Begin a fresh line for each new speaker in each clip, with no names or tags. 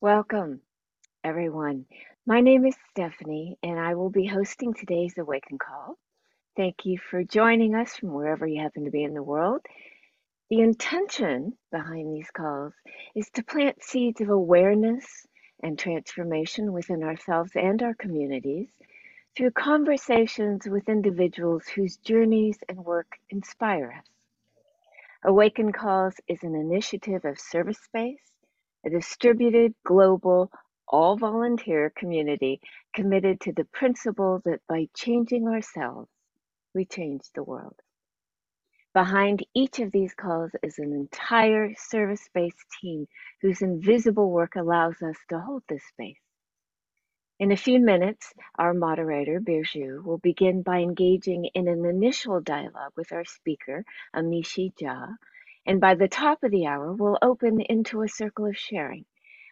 Welcome, everyone. My name is Stephanie, and I will be hosting today's Awaken Call. Thank you for joining us from wherever you happen to be in the world. The intention behind these calls is to plant seeds of awareness and transformation within ourselves and our communities through conversations with individuals whose journeys and work inspire us. Awaken Calls is an initiative of Service Space, a distributed, global, all volunteer community committed to the principle that by changing ourselves, we change the world. Behind each of these calls is an entire Service Space team whose invisible work allows us to hold this space. In a few minutes, our moderator, Birju, will begin by engaging in an initial dialogue with our speaker, Amishi Jha, and by the top of the hour, we'll open into a circle of sharing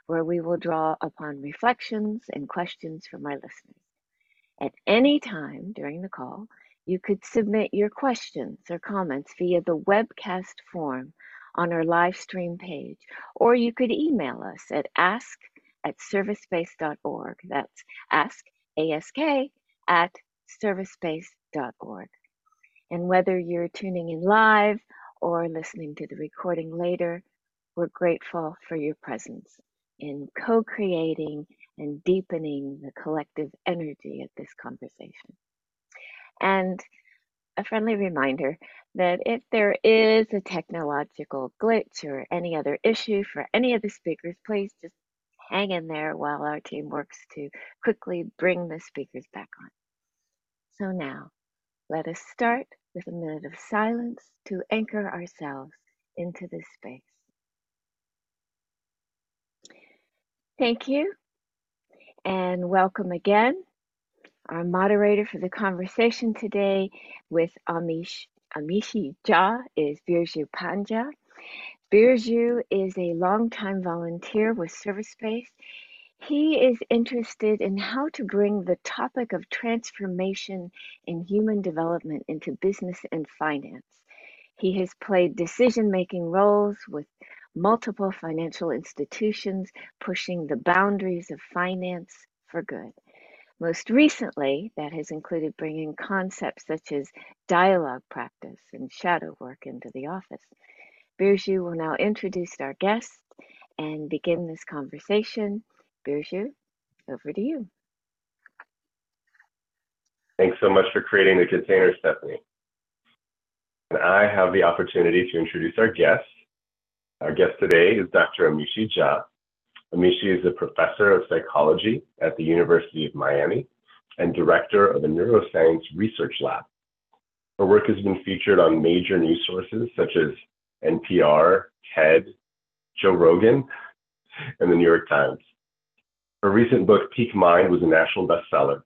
where we will draw upon reflections and questions from our listeners. At any time during the call, you could submit your questions or comments via the webcast form on our live stream page, or you could email us at ask at servicespace.org. That's ask, A-S-K, at servicespace.org. And whether you're tuning in live or listening to the recording later, we're grateful for your presence in co creating and deepening the collective energy of this conversation. And a friendly reminder that if there is a technological glitch or any other issue for any of the speakers, please just hang in there while our team works to quickly bring the speakers back on. So now, let us start with a minute of silence to anchor ourselves into this space. Thank you, and welcome again. Our moderator for the conversation today with Amish, Amishi Jha is Birju Pandya. Birju is a longtime volunteer with Service Space. He is interested in how to bring the topic of transformation in human development into business and finance. He has played decision making roles with multiple financial institutions, pushing the boundaries of finance for good. Most recently, that has included bringing concepts such as dialogue practice and shadow work into the office. Birju will now introduce our guest and begin this conversation. Birju, over to you.
Thanks so much for creating the container, Stephanie. And I have the opportunity to introduce our guest. Our guest today is Dr. Amishi Jha. Amishi is a professor of psychology at the University of Miami and director of the Neuroscience Research Lab. Her work has been featured on major news sources such as NPR, TED, Joe Rogan, and the New York Times. Her recent book, Peak Mind, was a national bestseller.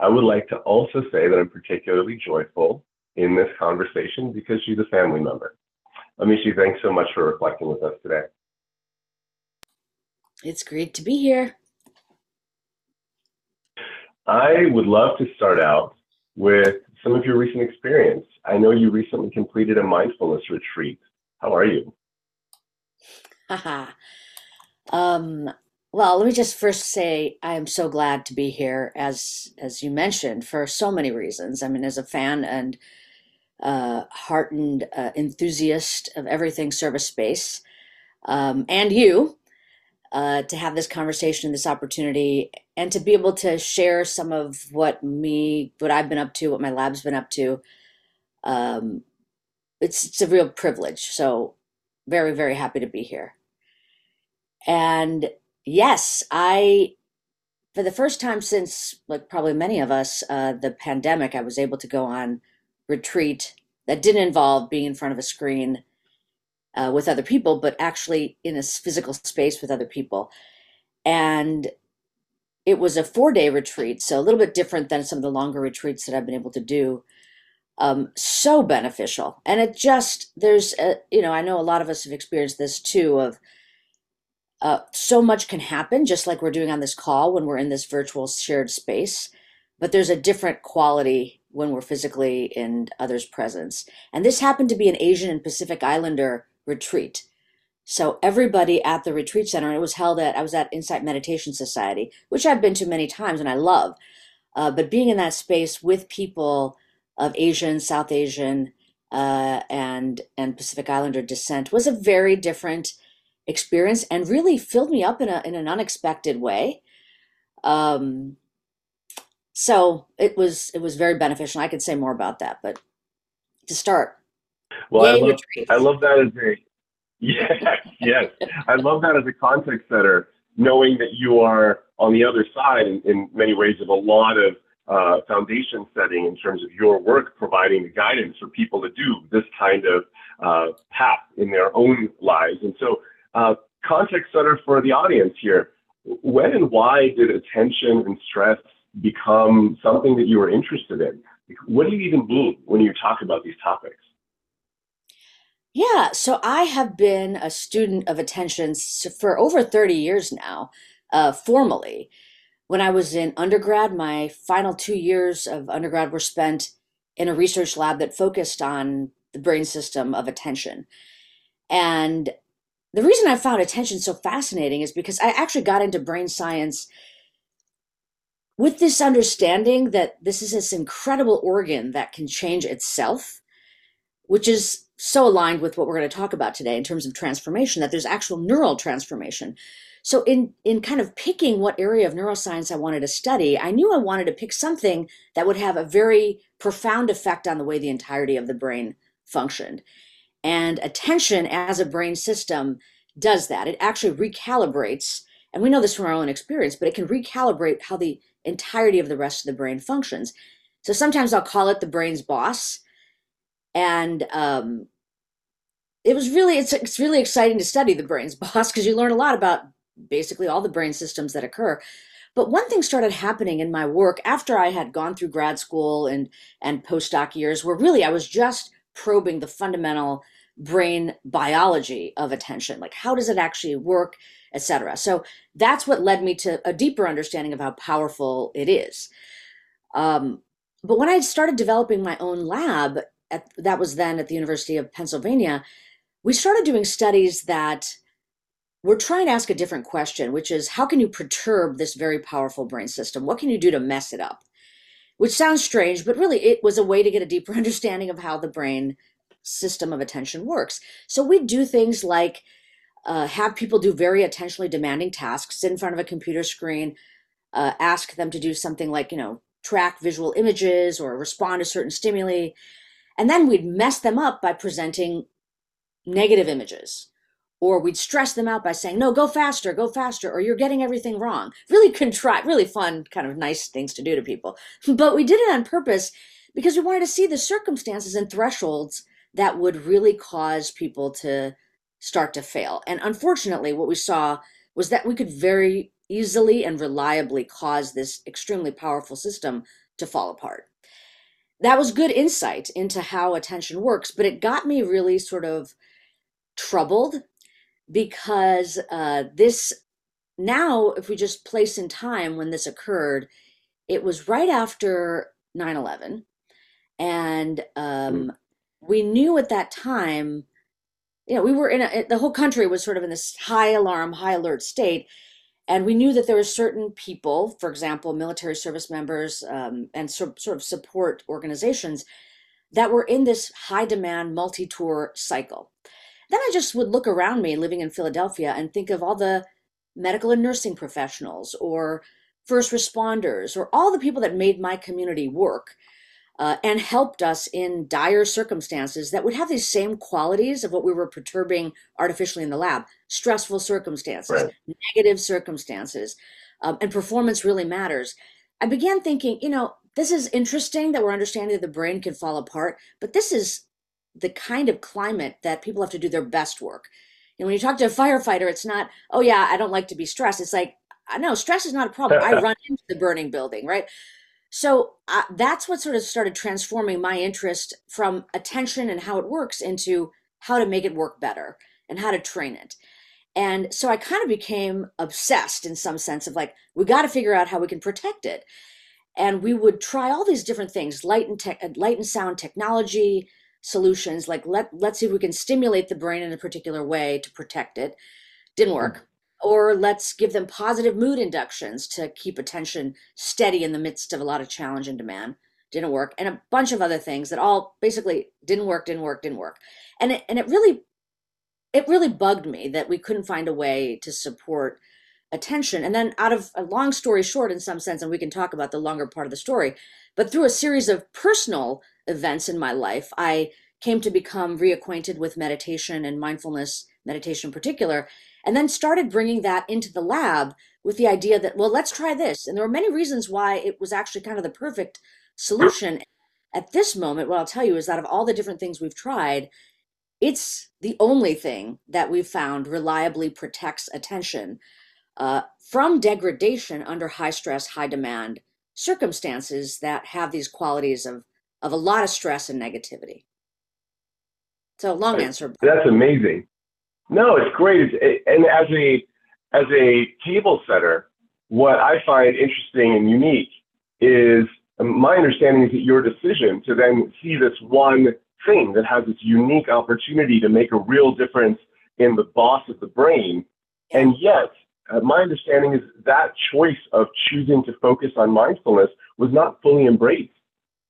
I would like to also say that I'm particularly joyful in this conversation because she's a family member. Amishi, thanks so much for reflecting with us today.
It's great to be here.
I would love to start out with some of your recent experience. I know you recently completed a mindfulness retreat. How are you?
um, well, let me just first say I am so glad to be here, as as you mentioned, for so many reasons. I mean, as a fan and uh, heartened uh, enthusiast of everything service space, um, and you, uh, to have this conversation, this opportunity, and to be able to share some of what me, what I've been up to, what my lab's been up to. Um, it's it's a real privilege. So, very very happy to be here. And yes, I, for the first time since like probably many of us, uh, the pandemic, I was able to go on retreat that didn't involve being in front of a screen uh, with other people, but actually in a physical space with other people. And it was a four day retreat, so a little bit different than some of the longer retreats that I've been able to do. Um, so beneficial. And it just, there's, a, you know, I know a lot of us have experienced this too of uh, so much can happen, just like we're doing on this call when we're in this virtual shared space. But there's a different quality when we're physically in others' presence. And this happened to be an Asian and Pacific Islander retreat. So everybody at the retreat center, and it was held at, I was at Insight Meditation Society, which I've been to many times and I love. Uh, but being in that space with people of Asian, South Asian, uh, and and Pacific Islander descent was a very different experience and really filled me up in a in an unexpected way. Um, so it was it was very beneficial. I could say more about that, but to start,
well, I love, I love that as a yes, yes, I love that as a context setter, knowing that you are on the other side in, in many ways of a lot of uh, foundation setting in terms of your work, providing the guidance for people to do this kind of uh, path in their own lives. And so, uh, context setter for the audience here. When and why did attention and stress become something that you were interested in? What do you even mean when you talk about these topics?
Yeah, so I have been a student of attention for over 30 years now, uh, formally. When I was in undergrad, my final two years of undergrad were spent in a research lab that focused on the brain system of attention. And the reason I found attention so fascinating is because I actually got into brain science with this understanding that this is this incredible organ that can change itself, which is so aligned with what we're going to talk about today in terms of transformation, that there's actual neural transformation. So in in kind of picking what area of neuroscience I wanted to study, I knew I wanted to pick something that would have a very profound effect on the way the entirety of the brain functioned. And attention as a brain system does that. It actually recalibrates, and we know this from our own experience, but it can recalibrate how the entirety of the rest of the brain functions. So sometimes I'll call it the brain's boss. And um, it was really it's it's really exciting to study the brain's boss because you learn a lot about basically all the brain systems that occur. But one thing started happening in my work after I had gone through grad school and and postdoc years where really I was just probing the fundamental brain biology of attention like how does it actually work etc so that's what led me to a deeper understanding of how powerful it is um, but when i started developing my own lab at, that was then at the university of pennsylvania we started doing studies that we're trying to ask a different question, which is how can you perturb this very powerful brain system? What can you do to mess it up? Which sounds strange, but really it was a way to get a deeper understanding of how the brain system of attention works. So we do things like uh, have people do very attentionally demanding tasks, sit in front of a computer screen, uh, ask them to do something like, you know, track visual images or respond to certain stimuli. And then we'd mess them up by presenting negative images or we'd stress them out by saying no go faster go faster or you're getting everything wrong. Really contrite really fun kind of nice things to do to people. But we did it on purpose because we wanted to see the circumstances and thresholds that would really cause people to start to fail. And unfortunately what we saw was that we could very easily and reliably cause this extremely powerful system to fall apart. That was good insight into how attention works but it got me really sort of troubled because uh, this now, if we just place in time when this occurred, it was right after 9 11. And um, mm. we knew at that time, you know, we were in a, the whole country was sort of in this high alarm, high alert state. And we knew that there were certain people, for example, military service members um, and so, sort of support organizations, that were in this high demand multi tour cycle. Then I just would look around me living in Philadelphia and think of all the medical and nursing professionals or first responders or all the people that made my community work uh, and helped us in dire circumstances that would have these same qualities of what we were perturbing artificially in the lab stressful circumstances, right. negative circumstances, um, and performance really matters. I began thinking, you know, this is interesting that we're understanding that the brain can fall apart, but this is the kind of climate that people have to do their best work. And when you talk to a firefighter, it's not, oh yeah, I don't like to be stressed. It's like, no, stress is not a problem. I run into the burning building, right? So uh, that's what sort of started transforming my interest from attention and how it works into how to make it work better and how to train it. And so I kind of became obsessed in some sense of like, we got to figure out how we can protect it. And we would try all these different things, light and, te- light and sound technology, solutions like let let's see if we can stimulate the brain in a particular way to protect it. Didn't work. Mm. Or let's give them positive mood inductions to keep attention steady in the midst of a lot of challenge and demand. Didn't work. And a bunch of other things that all basically didn't work didn't work didn't work. And it, and it really it really bugged me that we couldn't find a way to support attention. And then out of a long story short in some sense and we can talk about the longer part of the story but through a series of personal events in my life. I came to become reacquainted with meditation and mindfulness meditation in particular and then started bringing that into the lab with the idea that well let's try this. And there were many reasons why it was actually kind of the perfect solution. At this moment what i'll tell you is that of all the different things we've tried it's the only thing that we've found reliably protects attention uh, from degradation under high stress high demand circumstances that have these qualities of of a lot of stress and negativity so long answer
that's amazing no, it's great. It's, and as a as a table setter, what I find interesting and unique is my understanding is that your decision to then see this one thing that has this unique opportunity to make a real difference in the boss of the brain, and yet uh, my understanding is that choice of choosing to focus on mindfulness was not fully embraced.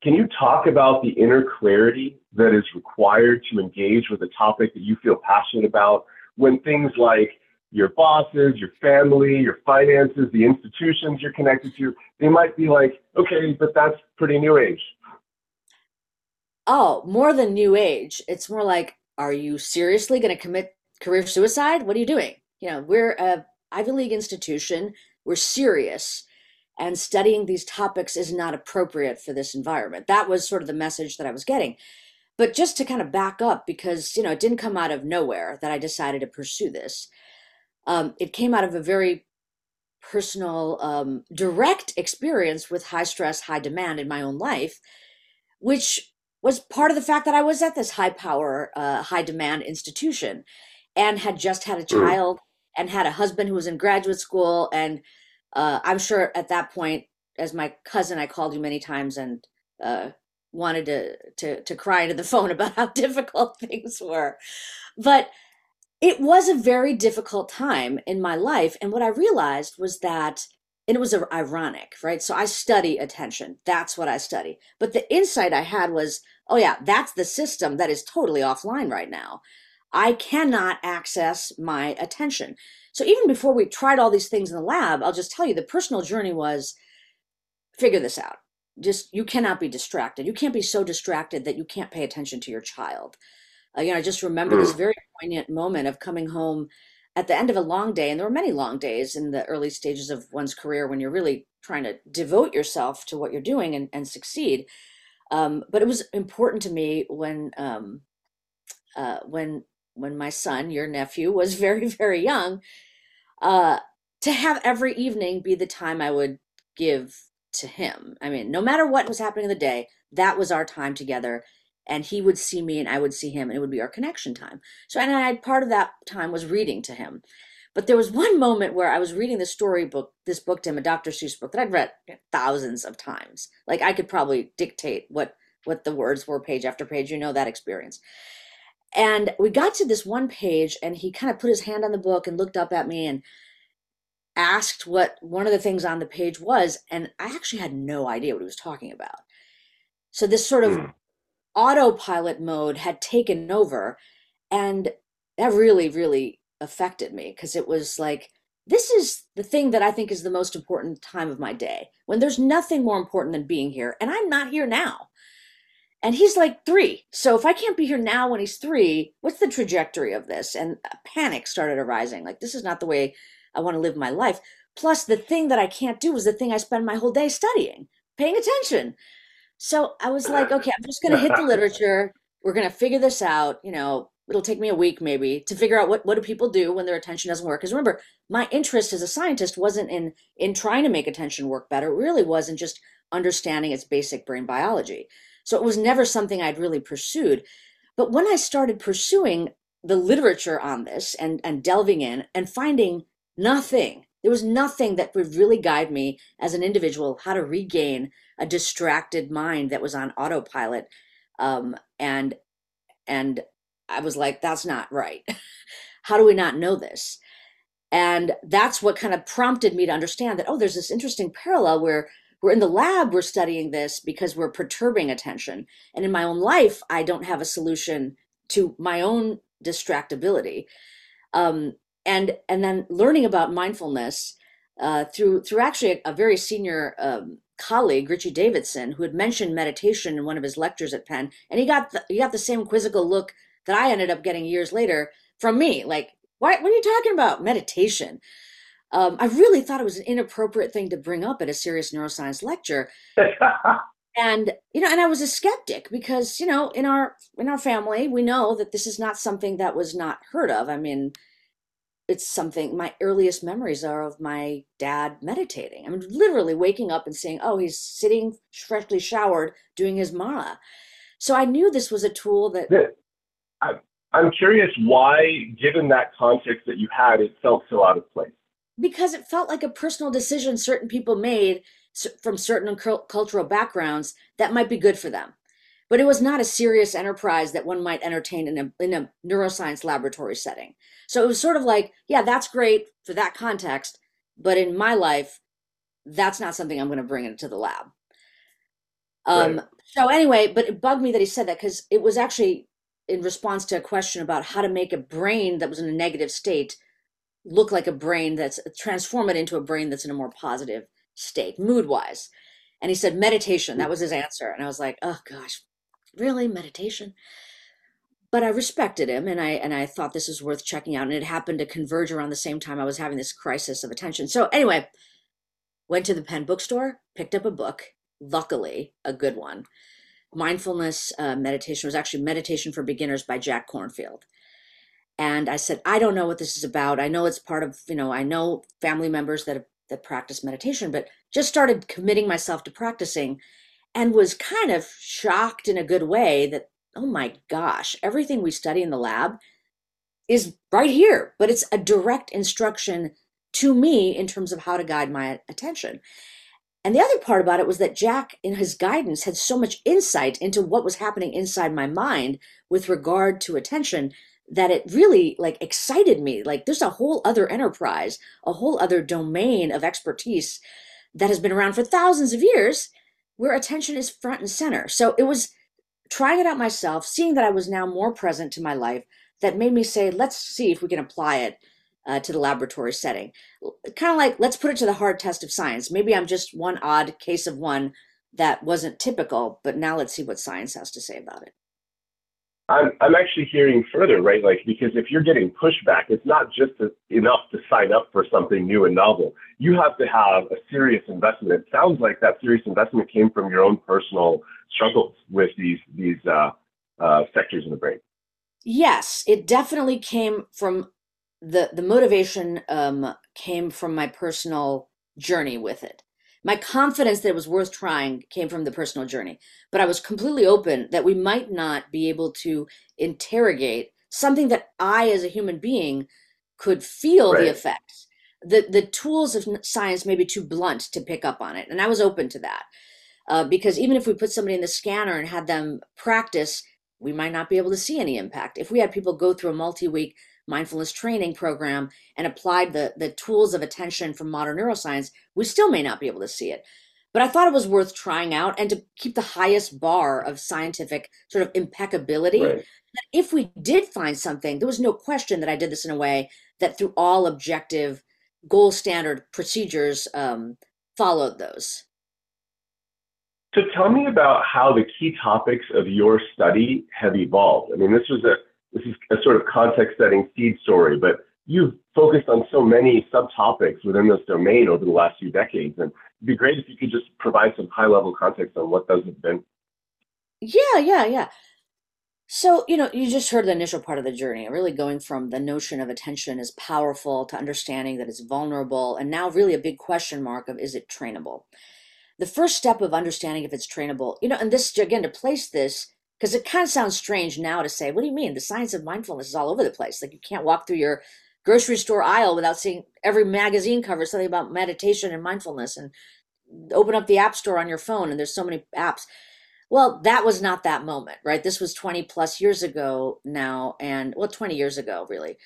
Can you talk about the inner clarity that is required to engage with a topic that you feel passionate about when things like your bosses, your family, your finances, the institutions you're connected to, they might be like, okay, but that's pretty new age.
Oh, more than new age. It's more like, are you seriously going to commit career suicide? What are you doing? You know, we're a Ivy League institution. We're serious and studying these topics is not appropriate for this environment. That was sort of the message that I was getting. But just to kind of back up, because you know it didn't come out of nowhere that I decided to pursue this. Um, it came out of a very personal, um, direct experience with high stress, high demand in my own life, which was part of the fact that I was at this high power, uh, high demand institution and had just had a mm. child and had a husband who was in graduate school and uh, I'm sure at that point, as my cousin, I called you many times and uh, wanted to, to to cry into the phone about how difficult things were. But it was a very difficult time in my life, and what I realized was that, and it was ironic, right? So I study attention. That's what I study. But the insight I had was, oh yeah, that's the system that is totally offline right now. I cannot access my attention. So even before we tried all these things in the lab, I'll just tell you the personal journey was figure this out. Just you cannot be distracted. You can't be so distracted that you can't pay attention to your child. Uh, you know, I just remember this mm. very poignant moment of coming home at the end of a long day, and there were many long days in the early stages of one's career when you're really trying to devote yourself to what you're doing and, and succeed. Um, but it was important to me when um, uh, when when my son, your nephew, was very, very young, uh, to have every evening be the time I would give to him. I mean, no matter what was happening in the day, that was our time together. And he would see me and I would see him, and it would be our connection time. So, and I had part of that time was reading to him. But there was one moment where I was reading the storybook, this book to him, a Dr. Seuss book that I'd read thousands of times. Like I could probably dictate what what the words were page after page. You know that experience. And we got to this one page, and he kind of put his hand on the book and looked up at me and asked what one of the things on the page was. And I actually had no idea what he was talking about. So, this sort of mm. autopilot mode had taken over. And that really, really affected me because it was like, this is the thing that I think is the most important time of my day when there's nothing more important than being here. And I'm not here now. And he's like three. So if I can't be here now when he's three, what's the trajectory of this? And panic started arising. Like, this is not the way I want to live my life. Plus, the thing that I can't do is the thing I spend my whole day studying, paying attention. So I was like, okay, I'm just going to hit the literature. We're going to figure this out. You know, it'll take me a week maybe to figure out what, what do people do when their attention doesn't work. Because remember, my interest as a scientist wasn't in in trying to make attention work better. It really was in just understanding its basic brain biology. So it was never something I'd really pursued. But when I started pursuing the literature on this and, and delving in and finding nothing, there was nothing that would really guide me as an individual how to regain a distracted mind that was on autopilot um, and And I was like, that's not right. How do we not know this? And that's what kind of prompted me to understand that, oh, there's this interesting parallel where we're in the lab, we're studying this because we're perturbing attention. And in my own life, I don't have a solution to my own distractibility. Um, and and then learning about mindfulness uh, through through actually a, a very senior um, colleague, Richie Davidson, who had mentioned meditation in one of his lectures at Penn, and he got the, he got the same quizzical look that I ended up getting years later from me. Like, what, what are you talking about? Meditation. Um, I really thought it was an inappropriate thing to bring up at a serious neuroscience lecture. and you know and i was a skeptic because you know in our in our family we know that this is not something that was not heard of i mean it's something my earliest memories are of my dad meditating I'm literally waking up and saying oh he's sitting freshly showered doing his mala so i knew this was a tool that
I'm curious why, given that context that you had, it felt so out of place.
Because it felt like a personal decision certain people made from certain cultural backgrounds that might be good for them. But it was not a serious enterprise that one might entertain in a, in a neuroscience laboratory setting. So it was sort of like, yeah, that's great for that context. But in my life, that's not something I'm going to bring into the lab. Um, right. So anyway, but it bugged me that he said that because it was actually in response to a question about how to make a brain that was in a negative state look like a brain that's transform it into a brain that's in a more positive state, mood wise. And he said meditation. That was his answer. And I was like, oh gosh, really meditation? But I respected him and I and I thought this was worth checking out. And it happened to converge around the same time I was having this crisis of attention. So anyway, went to the Penn bookstore, picked up a book, luckily a good one mindfulness uh, meditation was actually meditation for beginners by jack kornfield and i said i don't know what this is about. I know it's part of you know i know family members that that practice meditation but just started committing myself to practicing and was kind of shocked in a good way that oh my gosh everything we study in the lab is right here but it's a direct instruction to me in terms of how to guide my attention. And the other part about it was that Jack, in his guidance, had so much insight into what was happening inside my mind with regard to attention that it really like excited me. Like there's a whole other enterprise, a whole other domain of expertise that has been around for thousands of years where attention is front and center. So it was trying it out myself, seeing that I was now more present to my life that made me say, let's see if we can apply it uh, to the laboratory setting. Kind of like, let's put it to the hard test of science. Maybe I'm just one odd case of one that wasn't typical, but now let's see what science has to say about it.
I'm, I'm actually hearing further, right? Like, because if you're getting pushback, it's not just a, enough to sign up for something new and novel. You have to have a serious investment. It sounds like that serious investment came from your own personal struggles with these these uh, uh, sectors of the brain.
Yes, it definitely came from the the motivation um, came from my personal journey with it. My confidence that it was worth trying came from the personal journey, but I was completely open that we might not be able to interrogate something that I, as a human being, could feel right. the effects. The the tools of science may be too blunt to pick up on it, and I was open to that. Uh, because even if we put somebody in the scanner and had them practice, we might not be able to see any impact. If we had people go through a multi-week mindfulness training program and applied the, the tools of attention from modern neuroscience, we still may not be able to see it. But I thought it was worth trying out and to keep the highest bar of scientific sort of impeccability. Right. If we did find something, there was no question that I did this in a way that through all objective, gold standard procedures um, followed those.
So tell me about how the key topics of your study have evolved. I mean, this was a this is a sort of context setting seed story, but you've focused on so many subtopics within this domain over the last few decades. And it'd be great if you could just provide some high level context on what those have been.
Yeah, yeah, yeah. So, you know, you just heard the initial part of the journey, really going from the notion of attention is powerful to understanding that it's vulnerable, and now really a big question mark of is it trainable? The first step of understanding if it's trainable, you know, and this, again, to place this because it kind of sounds strange now to say, what do you mean? The science of mindfulness is all over the place. Like you can't walk through your grocery store aisle without seeing every magazine cover something about meditation and mindfulness and open up the app store on your phone and there's so many apps. Well, that was not that moment, right? This was 20 plus years ago now, and well, 20 years ago, really.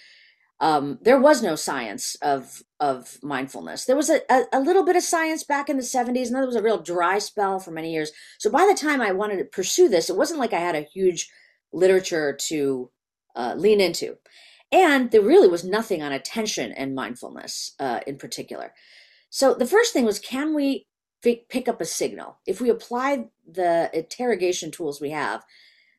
Um, there was no science of of mindfulness. There was a, a, a, little bit of science back in the 70s, and there was a real dry spell for many years. So by the time I wanted to pursue this, it wasn't like I had a huge literature to uh, lean into. And there really was nothing on attention and mindfulness uh, in particular. So the first thing was can we pick up a signal? If we apply the interrogation tools we have,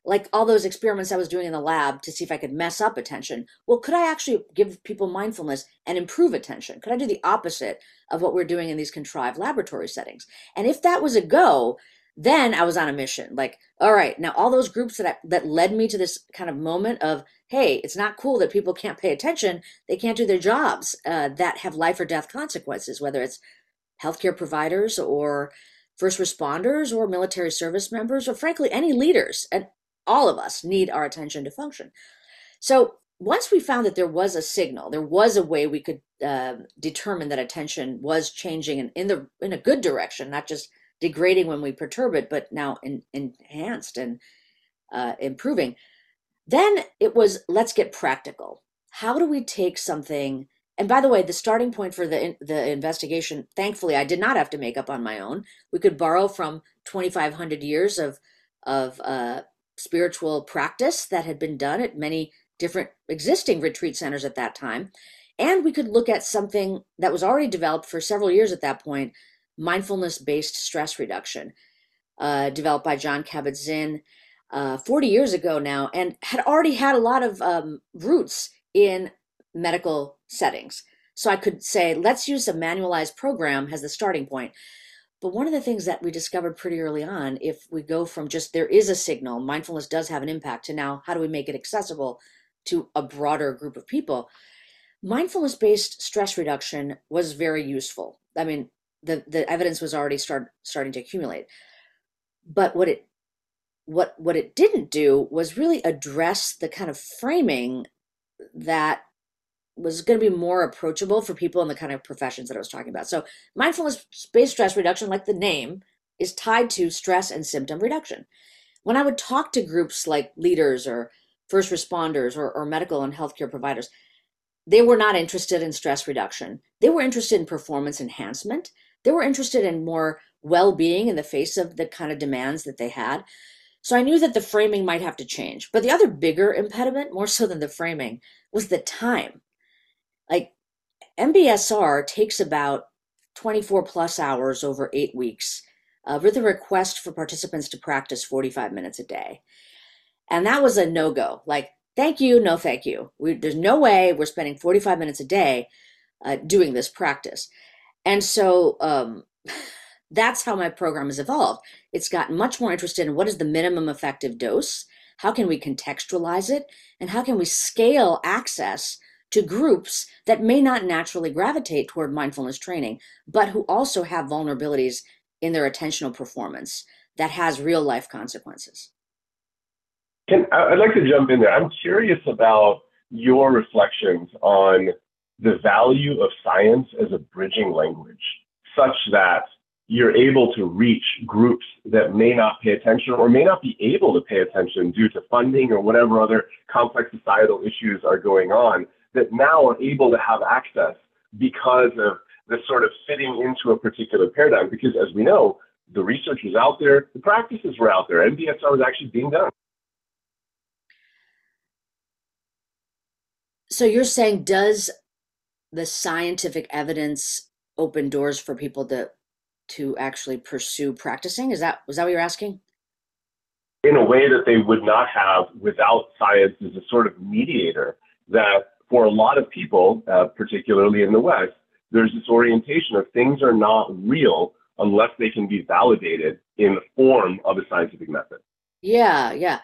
like all those experiments I was doing in the lab to see if I could mess up attention, well, could I actually give people mindfulness and improve attention? Could I do the opposite of what we're doing in these contrived laboratory settings? And if that was a go, then I was on a mission. Like, all right, now all those groups that I, that led me to this kind of moment of, hey, it's not cool that people can't pay attention. They can't do their jobs uh, that have life or death consequences, whether it's healthcare providers or first responders or military service members or frankly any leaders and all of us need our attention to function so once we found that there was a signal there was a way we could uh, determine that attention was changing in, in the in a good direction not just degrading when we perturb it, but now in, enhanced and uh, improving. Then it was let's get practical. How do we take something? And by the way, the starting point for the the investigation, thankfully, I did not have to make up on my own. We could borrow from 2,500 years of of uh, spiritual practice that had been done at many different existing retreat centers at that time, and we could look at something that was already developed for several years at that point mindfulness based stress reduction, uh, developed by Jon Kabat Zinn uh, 40 years ago now, and had already had a lot of um, roots in medical settings. So I could say, let's use a manualized program as the starting point. But one of the things that we discovered pretty early on, if we go from just there is a signal, mindfulness does have an impact, to now how do we make it accessible to a broader group of people? Mindfulness based stress reduction was very useful. I mean, the the evidence was already start starting to accumulate. But what it what what it didn't do was really address the kind of framing that was going to be more approachable for people in the kind of professions that I was talking about. So mindfulness based stress reduction, like the name, is tied to stress and symptom reduction. When I would talk to groups like leaders or first responders or, or medical and healthcare providers, they were not interested in stress reduction. They were interested in performance enhancement they were interested in more well-being in the face of the kind of demands that they had. So I knew that the framing might have to change. But the other bigger impediment, more so than the framing, was the time. Like MBSR takes about 24 plus hours over eight weeks uh, with a request for participants to practice 45 minutes a day. And that was a no go. Like, thank you, no thank you. We, there's no way we're spending 45 minutes a day uh, doing this practice. And so um, that's how my program has evolved. It's gotten much more interested in what is the minimum effective dose, how can we contextualize it, and how can we scale access to groups that may not naturally gravitate toward mindfulness training, but who also have vulnerabilities in their attentional performance that has real life consequences.
Can, I'd like to jump in there. I'm curious about your reflections on the value of science as a bridging language, such that you're able to reach groups that may not pay attention or may not be able to pay attention due to funding or whatever other complex societal issues are going on, that now are able to have access because of the sort of fitting into a particular paradigm. Because as we know, the research was out there, the practices were out there, MBSR was actually being done.
So you're saying, does the scientific evidence open doors for people to to actually pursue practicing? Is that was that what you're asking?
In a way that they would not have without science as a sort of mediator. That for a lot of people, uh, particularly in the West, there's this orientation of things are not real unless they can be validated in the form of a scientific method.
Yeah, yeah.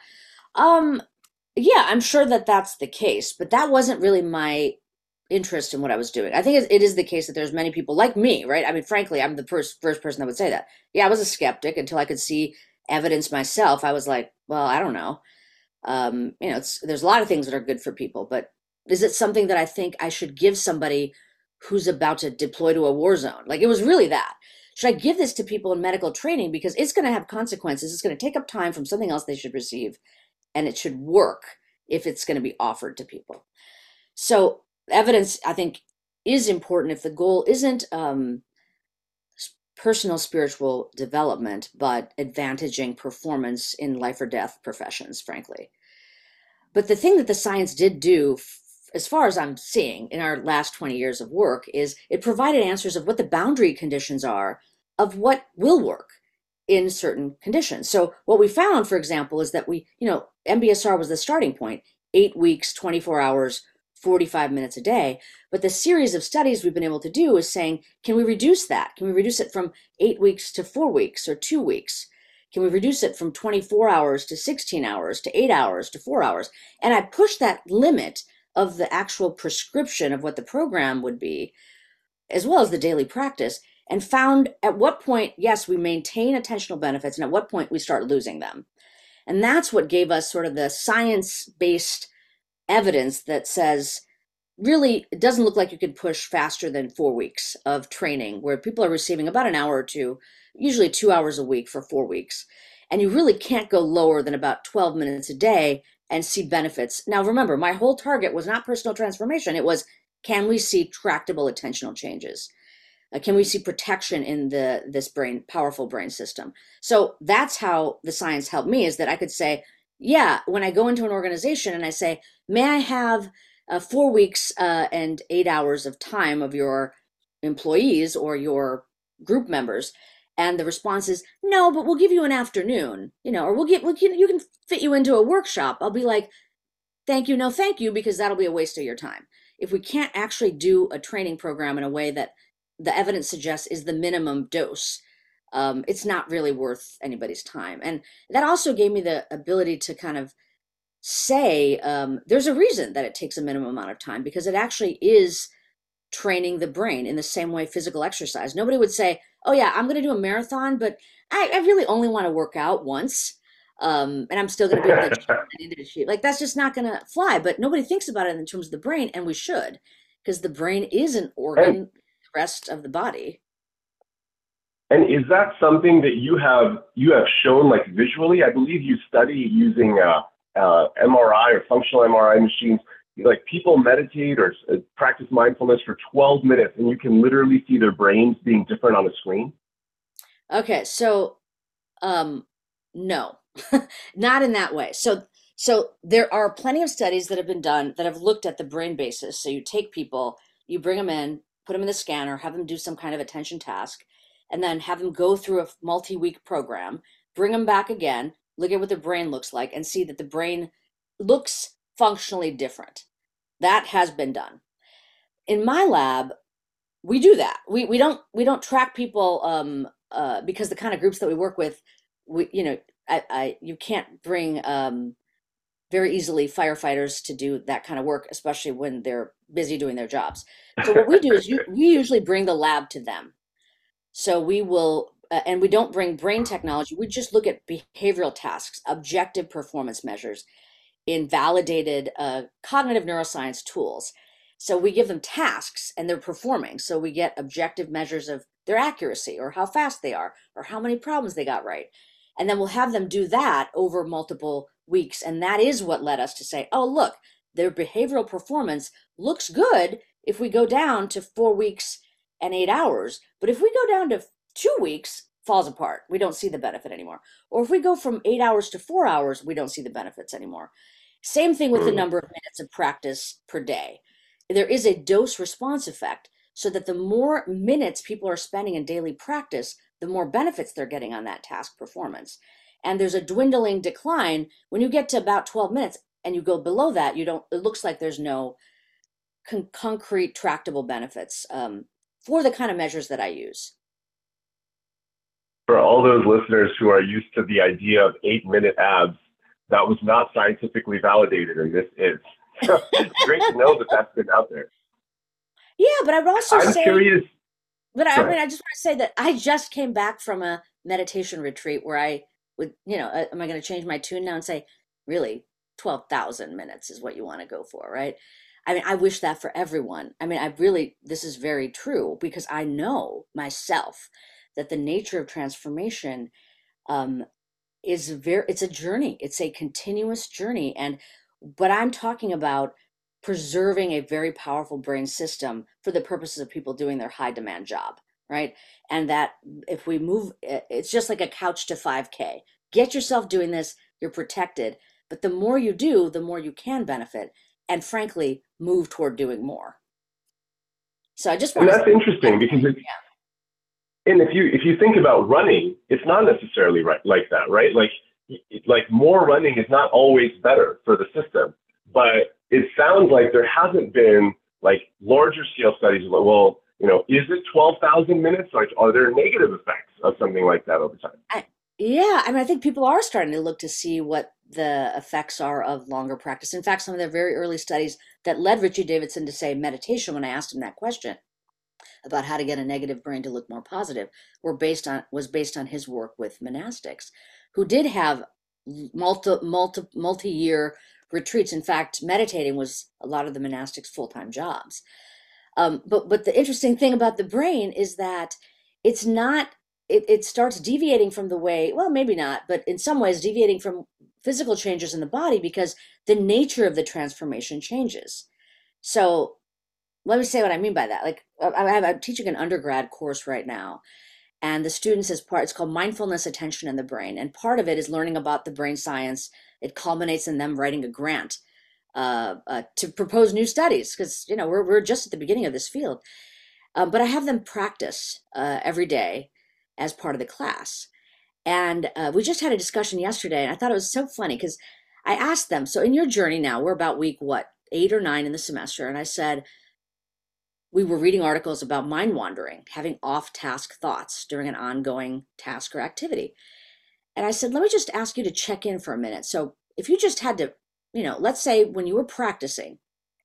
Um, yeah, I'm sure that that's the case, but that wasn't really my interest in what I was doing. I think it is the case that there's many people like me, right? I mean, frankly, I'm the first first person that would say that. Yeah, I was a skeptic until I could see evidence myself. I was like, well, I don't know. Um, you know, there's a lot of things that are good for people, but is it something that I think I should give somebody who's about to deploy to a war zone? Like it was really that. should I give this to people in medical training because it's going to have consequences? It's going to take up time from something else they should receive, and it should work if it's going to be offered to people. So, evidence, I think, is important if the goal isn't um, personal spiritual development, but advantaging performance in life or death professions, frankly. But the thing that the science did do, as far as I'm seeing in our last 20 years of work, is it provided answers of what the boundary conditions are of what will work in certain conditions. So what we found, for example, is that we, you know, MBSR was the starting point, eight weeks, 24 hours, 45 minutes a day. But the series of studies we've been able to do is saying, can we reduce that? Can we reduce it from eight weeks to four weeks or two weeks? Can we reduce it from 24 hours to 16 hours to eight hours to four hours? And I push that limit of the actual prescription of what the program would be, as well as the daily practice, and found at what point, yes, we maintain attentional benefits, and at what point we start losing them. And that's what gave us sort of the science based evidence that says, really, it doesn't look like you can push faster than four weeks of training, where people are receiving about an hour or two usually two hours a week for four weeks. And you really can't go lower than about 12 minutes a day and see benefits. Now, remember, my whole target was not personal transformation. It was can we see tractable attentional changes? Uh, can we see protection in the this brain powerful brain system so that's how the science helped me is that i could say yeah when i go into an organization and i say may i have uh, four weeks uh, and eight hours of time of your employees or your group members and the response is no but we'll give you an afternoon you know or we'll get we'll, you can fit you into a workshop. I'll be like thank you no thank you because that'll be a waste of your time. If we can't actually do a training program in a way that the evidence suggests is the minimum dose um, it's not really worth anybody's time. And that also gave me the ability to kind of say um, there's a reason that it takes a minimum amount of time because it actually is training the brain in the same way physical exercise. Nobody would say oh yeah, I'm going to do a marathon, but I, I really only want to work out once. Um, and I'm still going to be able to. Like that's just not going to fly. But nobody thinks about it in terms of the brain, and we should, because the brain is an organ. And, the rest of the body.
And is that something that you have you have shown like visually? I believe you study using uh, uh, MRI or functional MRI machines. Like people meditate or uh, practice mindfulness for 12 minutes, and you can literally see their brains being different on the screen.
Okay, so um, no, not in that way. So so there are plenty of studies that have been done that have looked at the brain basis. So you take people, you bring them in, put them in the scanner, have them do some kind of attention task, and then have them go through a multi-week program, bring them back again, look at what the brain looks like, and see that the brain looks functionally different. That has been done. In my lab, we do that. We we don't we don't track people um, uh, because the kind of groups that we work with, we you know, I, I you can't bring um, very easily firefighters to do that kind of work, especially when they're busy doing their jobs. So what we do is you, we usually bring the lab to them. So we will, uh, and we don't bring brain technology. We just look at behavioral tasks, objective performance measures in validated uh, cognitive neuroscience tools. So we give them tasks and they're performing. So we get objective measures of their accuracy or how fast they are or how many problems they got right. And then we'll have them do that over multiple weeks. And that is what led us to say, oh, look, their behavioral performance looks good if we go down to four weeks and eight hours. But if we go down to two weeks, falls apart. We don't see the benefit anymore. Or if we go from eight hours to four hours, we don't see the benefits anymore. Same thing with the hmm. number of minutes of practice per day. There is a dose response effect so that the more minutes people are spending in daily practice, the more benefits they're getting on that task performance. And there's a dwindling decline when you get to about 12 minutes and you go below that, you don't, it looks like there's no con- concrete tractable benefits um, for the kind of measures that I use
for all those listeners who are used to the idea of eight minute abs, that was not scientifically validated, and this is. It's great to know that that's been out there.
Yeah, but I would also
I'm
say.
curious.
But I, I mean, I just want to say that I just came back from a meditation retreat where I would, you know, uh, am I going to change my tune now and say, really, 12,000 minutes is what you want to go for, right? I mean, I wish that for everyone. I mean, I really, this is very true because I know myself that the nature of transformation um, is very it's a journey. It's a continuous journey. And but i'm talking about preserving a very powerful brain system for the purposes of people doing their high demand job right? And that if we move it's just like a couch to 5k get yourself doing this. You're protected. But the more you do the more you can benefit and frankly move toward doing more. So i just want
and that's interesting because it's yeah and if you if you think about running, it's not necessarily right like that, right? Like like more running is not always better for the system, but it sounds like there hasn't been like larger scale studies. Well, you know, is it twelve thousand minutes? Like, are there negative effects of something like that over time?
I, yeah, I mean, I think people are starting to look to see what the effects are of longer practice. In fact, some of the very early studies that led Richie Davidson to say meditation, when I asked him that question, about how to get a negative brain to look more positive were based on was based on his work with monastics who did have multi multi multi-year retreats. In fact meditating was a lot of the monastics full-time jobs. Um, but but the interesting thing about the brain is that it's not it, it starts deviating from the way well maybe not but in some ways deviating from physical changes in the body because the nature of the transformation changes. So let me say what I mean by that. Like I, I'm teaching an undergrad course right now, and the students as part it's called mindfulness attention in the brain, and part of it is learning about the brain science. It culminates in them writing a grant uh, uh, to propose new studies because you know we're we're just at the beginning of this field. Um, but I have them practice uh, every day as part of the class, and uh, we just had a discussion yesterday, and I thought it was so funny because I asked them. So in your journey now, we're about week what eight or nine in the semester, and I said we were reading articles about mind wandering, having off task thoughts during an ongoing task or activity. And I said, let me just ask you to check in for a minute. So if you just had to, you know, let's say when you were practicing,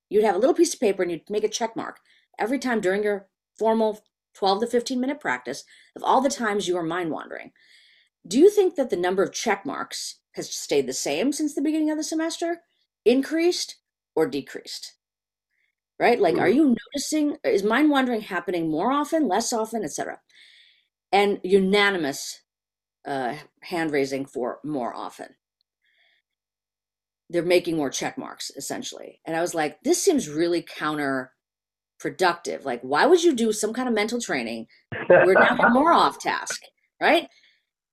you'd have a little piece of paper and you'd make a check mark every time during your formal 12 to 15 minute practice of all the times you were mind wandering. Do you think that the number of check marks has stayed the same since the beginning of the semester, increased, or decreased? Right? Like, are mm. you noticing, is mind wandering happening more often, less often, etc.? And unanimous uh, hand raising for more often. They're making more check marks, essentially. And I was like, this seems really counterproductive. Like, why would you do some kind of mental training? We're now more off task, right?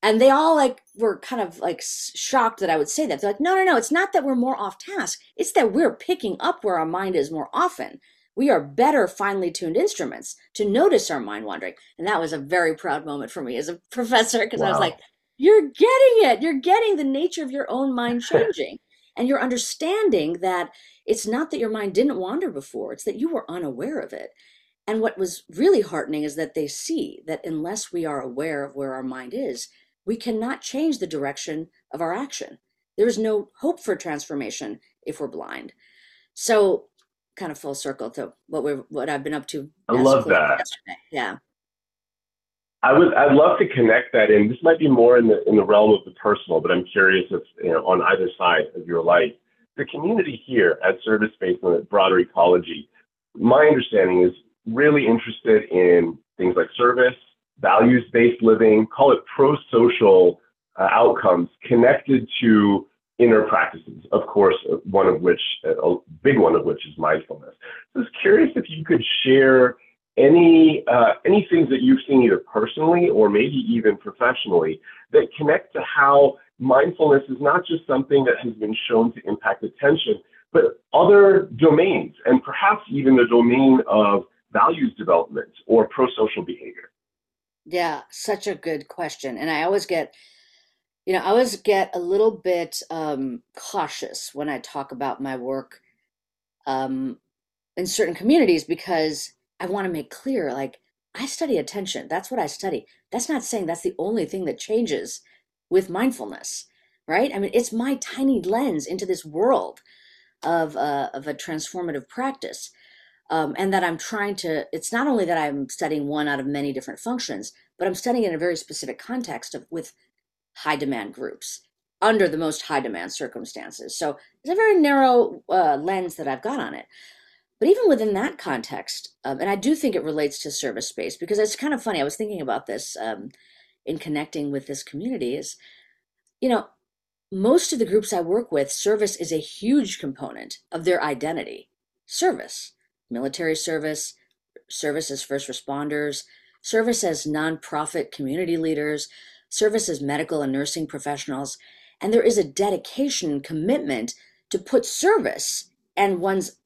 And they all like were kind of like shocked that I would say that. They're like, no, no, no, it's not that we're more off task. It's that we're picking up where our mind is more often. We are better finely tuned instruments to notice our mind wandering. And that was a very proud moment for me as a professor because wow. I was like, you're getting it. You're getting the nature of your own mind changing. and you're understanding that it's not that your mind didn't wander before, it's that you were unaware of it. And what was really heartening is that they see that unless we are aware of where our mind is, we cannot change the direction of our action. There is no hope for transformation if we're blind. So, kind of full circle to what we're what I've been up to.
I love that.
Yesterday. Yeah.
I would I'd love to connect that in. This might be more in the in the realm of the personal, but I'm curious if you know on either side of your life, the community here at Service Space and at Broader Ecology, my understanding is really interested in things like service, values-based living, call it pro-social uh, outcomes connected to inner practices. Of course, one of which, uh, a big one of which is mindfulness. So I was curious if you could share any uh, any things that you've seen either personally or maybe even professionally that connect to how mindfulness is not just something that has been shown to impact attention, but other domains and perhaps even the domain of values development or pro-social behavior.
Yeah, such a good question. And I always get, you know, I always get a little bit um, cautious when I talk about my work um, in certain communities because I want to make clear, like, I study attention. That's what I study. That's not saying that's the only thing that changes with mindfulness, right? I mean, it's my tiny lens into this world of uh, of a transformative practice um, and that I'm trying to, it's not only that I'm studying one out of many different functions, but I'm studying in a very specific context of with high demand groups under the most high demand circumstances. So it's a very narrow uh, lens that I've got on it. but even within that context, um, and I do think it relates to service space because it's kind of funny. I was thinking about this um, in connecting with this community. Is you know, most of the groups I work with, service is a huge component of their identity. Service, military service, service as first responders, service as nonprofit community leaders, service as medical and nursing professionals. And there is a dedication and commitment to put service and one's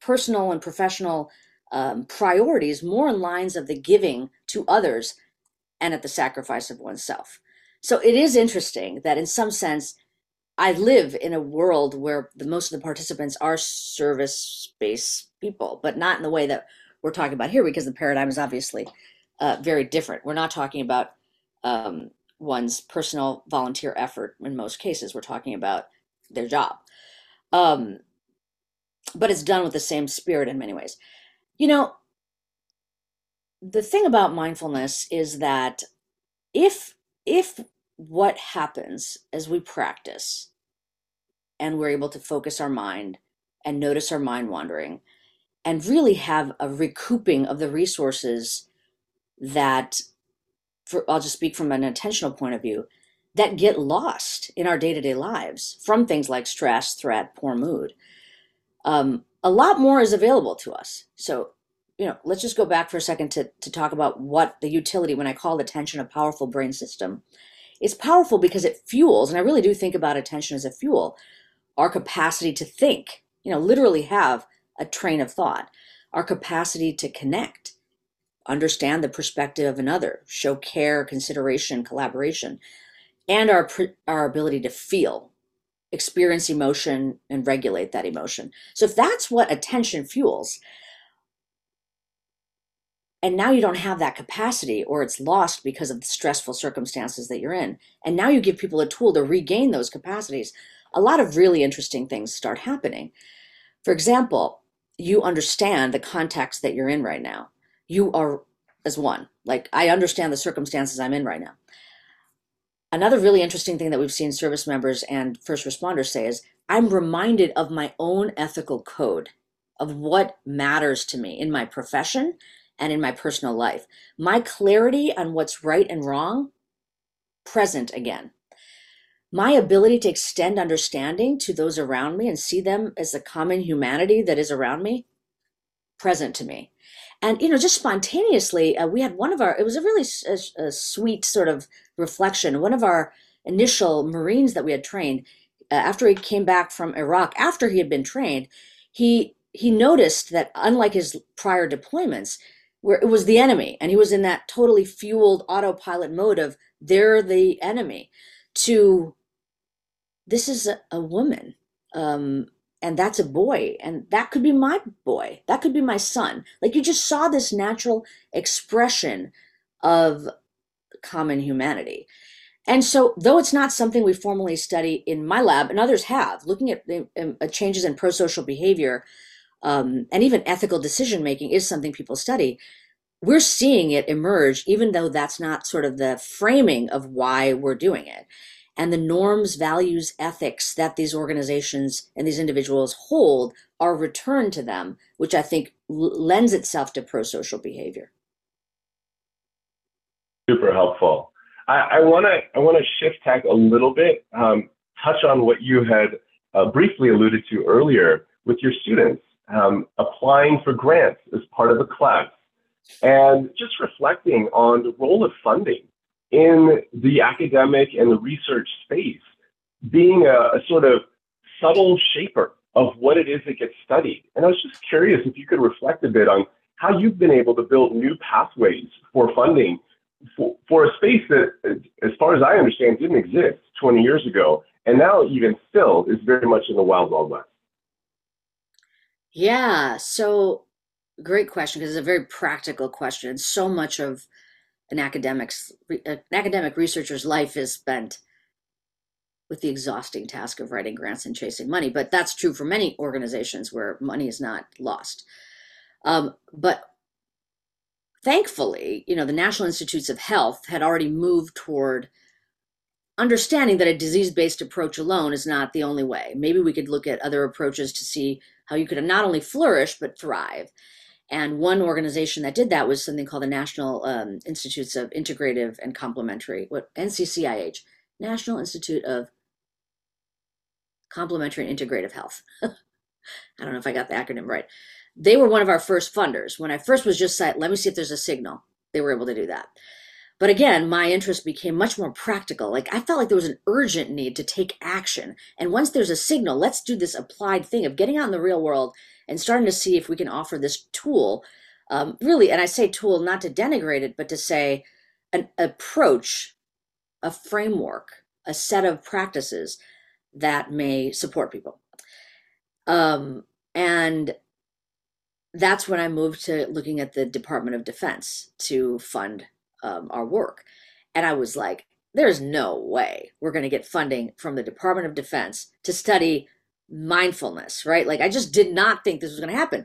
personal and professional um, priorities more in lines of the giving to others and at the sacrifice of oneself. So it is interesting that in some sense, I live in a world where the most of the participants are service-based people, but not in the way that we're talking about here because the paradigm is obviously uh, very different. We're not talking about um, one's personal volunteer effort in most cases. We're talking about their job. Um, but it's done with the same spirit in many ways. You know, the thing about mindfulness is that if if what happens as we practice and we're able to focus our mind and notice our mind wandering and really have a recouping of the resources that for I'll just speak from an intentional point of view that get lost in our day-to-day lives from things like stress, threat, poor mood. Um, a lot more is available to us. So, you know, let's just go back for a second to, to talk about what the utility, when I call attention a powerful brain system, it's powerful because it fuels, and I really do think about attention as a fuel, our capacity to think, you know, literally have a train of thought, our capacity to connect, understand the perspective of another, show care, consideration, collaboration, and our, our ability to feel, experience emotion, and regulate that emotion. So if that's what attention fuels, and now you don't have that capacity or it's lost because of the stressful circumstances that you're in, and now you give people a tool to regain those capacities, a lot of really interesting things start happening. For example, you understand the context that you're in right now. You are as one. Like, I understand the circumstances I'm in right now. Another really interesting thing that we've seen service members and first responders say is, I'm reminded of my own ethical code of what matters to me in my profession and in my personal life. My clarity on what's right and wrong, present again. My ability to extend understanding to those around me and see them as the common humanity that is around me, present to me. And, you know, just spontaneously, uh, we had one of our, it was a really a, a sweet sort of reflection. One of our initial Marines that we had trained, uh, after he came back from Iraq, after he had been trained, he he noticed that unlike his prior deployments, where it was the enemy and he was in that totally fueled autopilot mode of they're the enemy to this is a, a woman um, and that's a boy and that could be my boy that could be my son. Like you just saw this natural expression of common humanity. And so though it's not something we formally study in my lab and others have looking at the um, uh, changes in pro-social behavior um, and even ethical decision making is something people study we're seeing it emerge even though that's not sort of the framing of why we're doing it and the norms, values, ethics that these organizations and these individuals hold are returned to them, which I think lends itself to pro-social behavior.
Super helpful. I want to I want to shift tack a little bit, um, touch on what you had uh, briefly alluded to earlier with your students um, applying for grants as part of a class, and just reflecting on the role of funding in the academic and the research space, being a, a sort of subtle shaper of what it is that gets studied. And I was just curious if you could reflect a bit on how you've been able to build new pathways for funding for, for a space that, as far as I understand, didn't exist 20 years ago, and now even still is very much in the wild, wild west.
Yeah, so great question because it's a very practical question. So much of an academic's an academic researcher's life is spent with the exhausting task of writing grants and chasing money. But that's true for many organizations where money is not lost. Um, but thankfully, you know, the National Institutes of Health had already moved toward understanding that a disease-based approach alone is not the only way. Maybe we could look at other approaches to see how you could not only flourish but thrive. And one organization that did that was something called the National um, Institutes of Integrative and Complementary, what NCCIH, National Institute of Complementary and Integrative Health. I don't know if I got the acronym right. They were one of our first funders. When I first was just like, let me see if there's a signal. They were able to do that. But again, my interest became much more practical. Like I felt like there was an urgent need to take action. And once there's a signal, let's do this applied thing of getting out in the real world and starting to see if we can offer this tool. Um, really, and I say tool not to denigrate it, but to say an approach, a framework, a set of practices that may support people. Um, and that's when I moved to looking at the Department of Defense to fund um, our work. And I was like, there's no way we're going to get funding from the Department of Defense to study mindfulness, right? Like, I just did not think this was going to happen.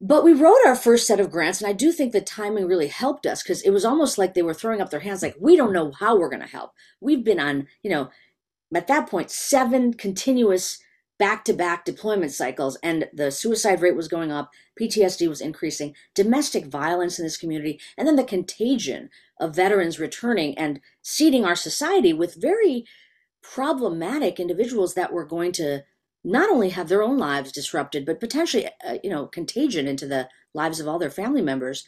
But we wrote our first set of grants, and I do think the timing really helped us because it was almost like they were throwing up their hands, like, we don't know how we're going to help. We've been on, you know, at that point, seven continuous back to back deployment cycles, and the suicide rate was going up, PTSD was increasing, domestic violence in this community, and then the contagion of veterans returning and seeding our society with very problematic individuals that were going to not only have their own lives disrupted, but potentially, uh, you know, contagion into the lives of all their family members.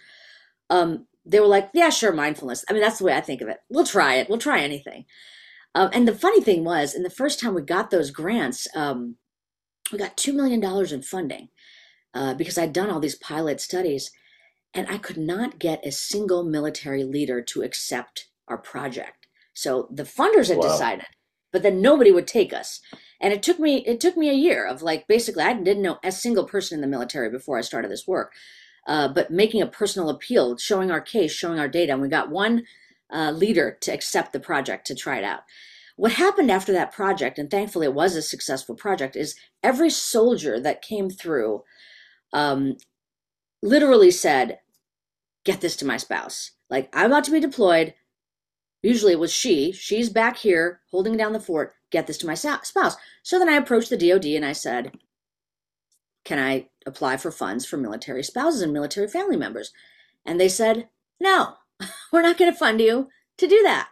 Um, they were like, yeah, sure, mindfulness. I mean, that's the way I think of it. We'll try it. We'll try anything. Um, and the funny thing was, in the first time we got those grants, um, we got $2 million in funding uh, because I'd done all these pilot studies, and I could not get a single military leader to accept our project. So the funders had wow. decided, but then nobody would take us. And it took me it took me a year of like basically I didn't know a single person in the military before I started this work, uh, but making a personal appeal, showing our case, showing our data, and we got one uh, leader to accept the project to try it out. What happened after that project, and thankfully it was a successful project, is every soldier that came through um, literally said, Get this to my spouse. Like, I'm about to be deployed. Usually it was she. She's back here holding down the fort. Get this to my spouse. So then I approached the DoD and I said, Can I apply for funds for military spouses and military family members? And they said, No, we're not going to fund you to do that.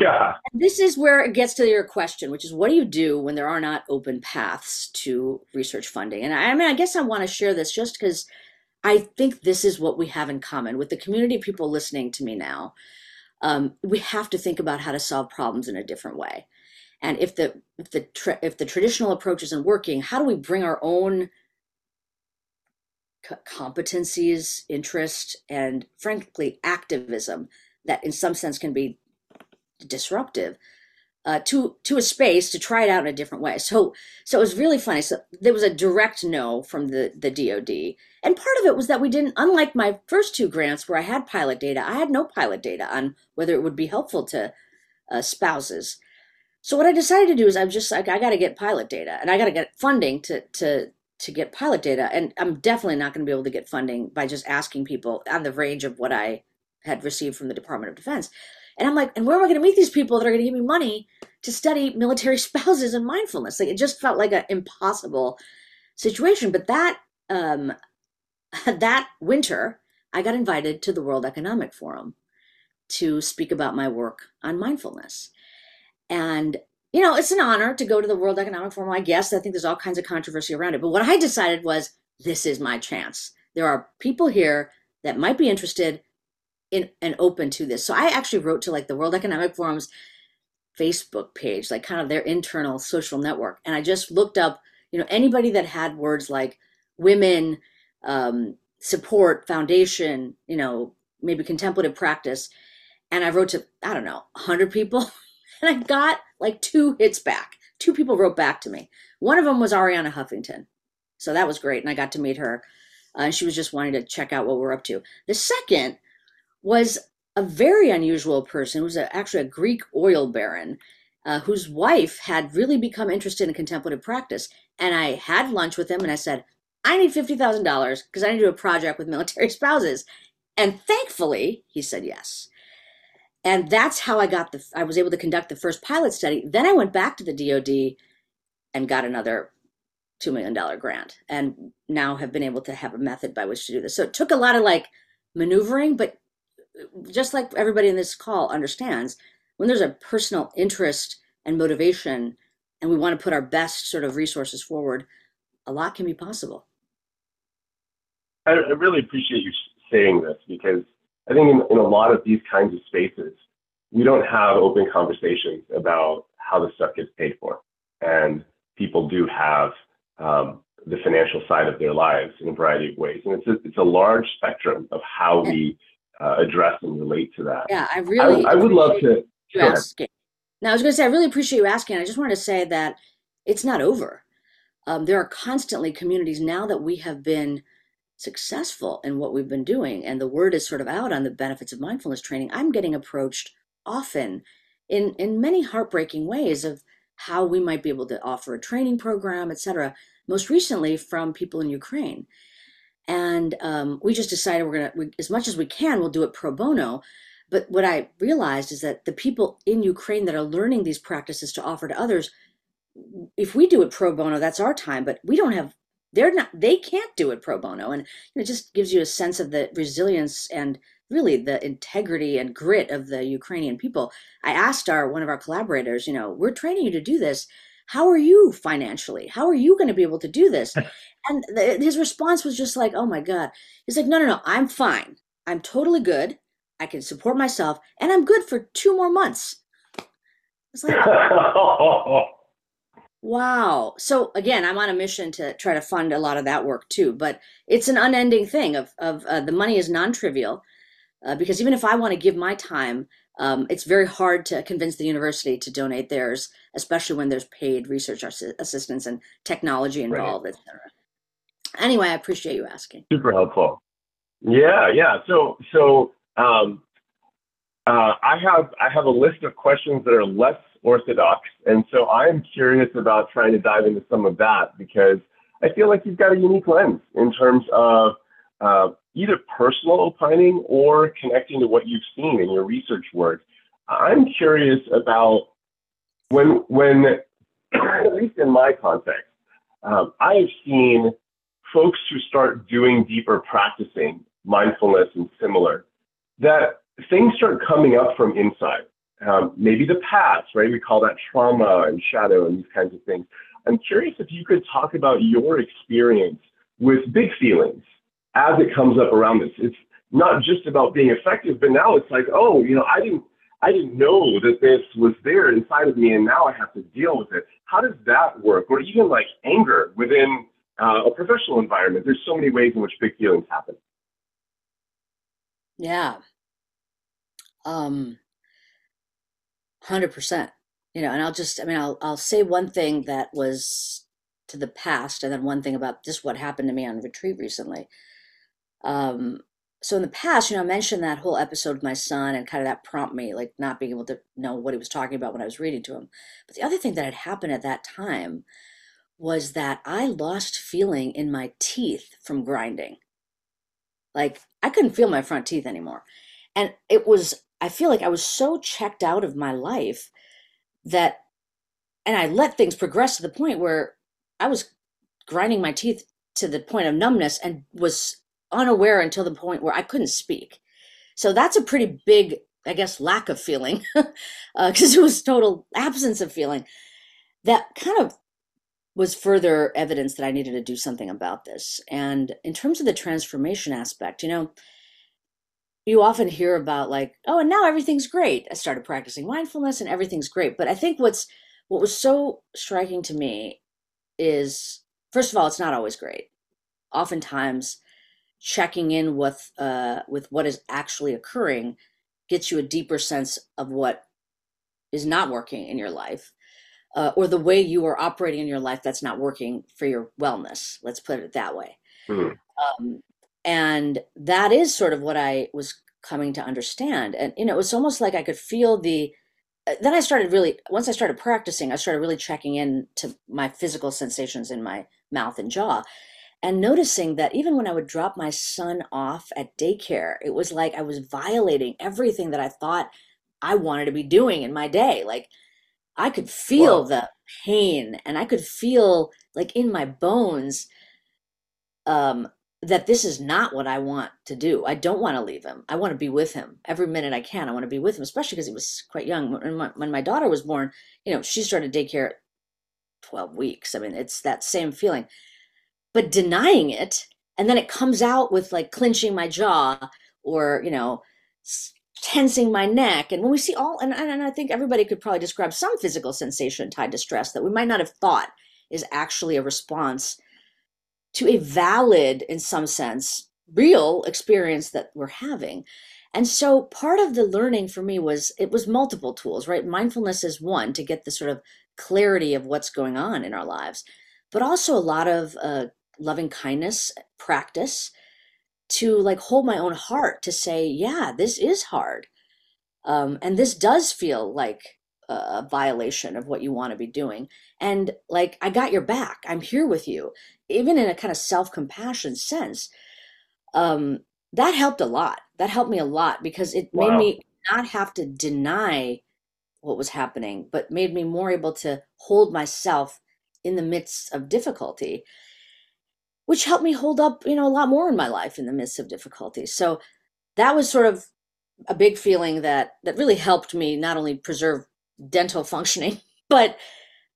Yeah.
This is where it gets to your question, which is what do you do when there are not open paths to research funding? And I, I mean, I guess I want to share this just because I think this is what we have in common with the community of people listening to me now. Um, we have to think about how to solve problems in a different way. And if the if the if the traditional approach isn't working, how do we bring our own competencies, interest, and frankly activism that in some sense can be disruptive uh, to to a space to try it out in a different way. So so it was really funny. So there was a direct no from the the DoD, and part of it was that we didn't. Unlike my first two grants where I had pilot data, I had no pilot data on whether it would be helpful to uh, spouses. So what I decided to do is I'm just like I got to get pilot data, and I got to get funding to to to get pilot data, and I'm definitely not going to be able to get funding by just asking people on the range of what I had received from the Department of Defense. And I'm like, and where am I going to meet these people that are going to give me money to study military spouses and mindfulness? Like it just felt like an impossible situation. But that um, that winter, I got invited to the World Economic Forum to speak about my work on mindfulness. And you know, it's an honor to go to the World Economic Forum. I guess I think there's all kinds of controversy around it. But what I decided was this is my chance. There are people here that might be interested in, and open to this. So I actually wrote to like the World Economic Forum's Facebook page, like kind of their internal social network. And I just looked up, you know, anybody that had words like women, um, support, foundation, you know, maybe contemplative practice. And I wrote to, I don't know, 100 people. and I got like two hits back. Two people wrote back to me. One of them was Arianna Huffington. So that was great. And I got to meet her. Uh, and she was just wanting to check out what we're up to. The second was a very unusual person who was a, actually a Greek oil baron uh, whose wife had really become interested in contemplative practice. And I had lunch with him and I said, I need $50,000 because I need to do a project with military spouses. And thankfully, he said yes. And that's how I got the, I was able to conduct the first pilot study. Then I went back to the DoD and got another $2 million grant and now have been able to have a method by which to do this. So it took a lot of like maneuvering, but just like everybody in this call understands, when there's a personal interest and motivation, and we want to put our best sort of resources forward, a lot can be possible.
I, I really appreciate you saying this because I think in, in a lot of these kinds of spaces, we don't have open conversations about how the stuff gets paid for. And people do have um, the financial side of their lives in a variety of ways. And it's a, it's a large spectrum of how we uh, address and relate to that.
Yeah, I really
I, I would love to.
You asking. Now, I was going to say, I really appreciate you asking. I just wanted to say that it's not over. Um, there are constantly communities now that we have been successful in what we've been doing, and the word is sort of out on the benefits of mindfulness training. I'm getting approached often in in many heartbreaking ways of how we might be able to offer a training program, etc. Most recently from people in Ukraine, and um, we just decided we're gonna, we, as much as we can, we'll do it pro bono. But what I realized is that the people in Ukraine that are learning these practices to offer to others, if we do it pro bono, that's our time. But we don't have, they're not, they can't do it pro bono, and it just gives you a sense of the resilience and really the integrity and grit of the Ukrainian people. I asked our one of our collaborators, you know, we're training you to do this. How are you financially? How are you going to be able to do this? and the, his response was just like, "Oh my god." He's like, "No, no, no. I'm fine. I'm totally good. I can support myself, and I'm good for two more months." It's like, wow. So again, I'm on a mission to try to fund a lot of that work too. But it's an unending thing. Of of uh, the money is non-trivial uh, because even if I want to give my time, um, it's very hard to convince the university to donate theirs, especially when there's paid research assistance and technology involved, right. etc. Anyway, I appreciate you asking.
Super helpful. Yeah, yeah. So, so um, uh, I have I have a list of questions that are less orthodox, and so I'm curious about trying to dive into some of that because I feel like you've got a unique lens in terms of uh, either personal opining or connecting to what you've seen in your research work. I'm curious about when, when at least in my context, um, I have seen folks who start doing deeper practicing, mindfulness and similar, that things start coming up from inside. Um, maybe the past, right? We call that trauma and shadow and these kinds of things. I'm curious if you could talk about your experience with big feelings as it comes up around this. It's not just about being effective, but now it's like, oh, you know, I didn't I didn't know that this was there inside of me, and now I have to deal with it. How does that work? Or even like anger within uh, a professional environment. There's so many ways in which big feelings happen.
Yeah. Um. Hundred percent. You know, and I'll just, I mean, I'll I'll say one thing that was to the past, and then one thing about just what happened to me on retreat recently. Um, so in the past, you know, I mentioned that whole episode with my son and kind of that prompt me, like not being able to know what he was talking about when I was reading to him. But the other thing that had happened at that time was that I lost feeling in my teeth from grinding. Like I couldn't feel my front teeth anymore. And it was, I feel like I was so checked out of my life that, and I let things progress to the point where I was grinding my teeth to the point of numbness and was unaware until the point where I couldn't speak. So that's a pretty big, I guess, lack of feeling because uh, it was total absence of feeling. That kind of was further evidence that I needed to do something about this. And in terms of the transformation aspect, you know, you often hear about like, oh, and now everything's great. I started practicing mindfulness and everything's great. But I think what's what was so striking to me is first of all, it's not always great. Oftentimes checking in with uh, with what is actually occurring gets you a deeper sense of what is not working in your life uh, or the way you are operating in your life that's not working for your wellness let's put it that way mm. um, and that is sort of what i was coming to understand. And you know it was almost like i could feel the uh, then i started really once i started practicing i started really checking in to my physical sensations in my mouth and jaw. And noticing that even when I would drop my son off at daycare, it was like I was violating everything that I thought I wanted to be doing in my day. Like I could feel the pain and I could feel like in my bones um, that this is not what I want to do. I don't want to leave him. I want to be with him every minute I can. I want to be with him, especially because he was quite young. When my, when my daughter was born, you know, she started daycare at 12 weeks. I mean, it's that same feeling. But denying it, and then it comes out with like clenching my jaw or, you know, tensing my neck. And when we see all, and, and I think everybody could probably describe some physical sensation tied to stress that we might not have thought is actually a response to a valid, in some sense, real experience that we're having. And so part of the learning for me was it was multiple tools, right? Mindfulness is one to get the sort of clarity of what's going on in our lives, but also a lot of uh, loving kindness practice to like hold my own heart to say, yeah, this is hard. Um, and this does feel like a violation of what you want to be doing. And like, I got your back. I'm here with you, even in a kind of self compassion sense. Um, that helped a lot. That helped me a lot because it made me not have to deny what was happening, but made me more able to hold myself in the midst of difficulty, which helped me hold up, you know, a lot more in my life in the midst of difficulty. So that was sort of a big feeling that that really helped me not only preserve dental functioning, but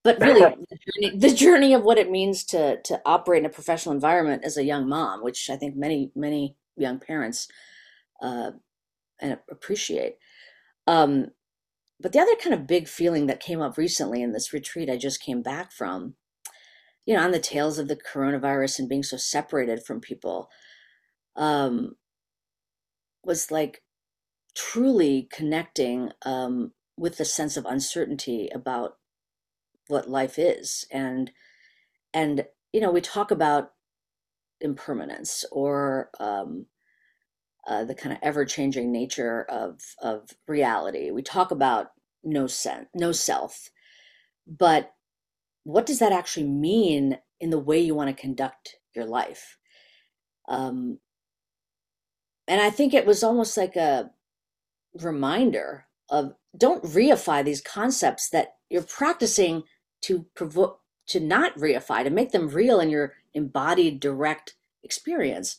but really the journey, the journey of what it means to to operate in a professional environment as a young mom, which I think many many young parents uh, and appreciate. Um, but the other kind of big feeling that came up recently in this retreat I just came back from, you know, on the tails of the coronavirus and being so separated from people, um, was like truly connecting um, with the sense of uncertainty about what life is and and you know we talk about impermanence or um, uh, the kind of ever-changing nature of of reality. We talk about no sense no self but what does that actually mean in the way you want to conduct your life? Um, and i think it was almost like a reminder of don't reify these concepts that you're practicing to provoke to not reify to make them real in your embodied direct experience.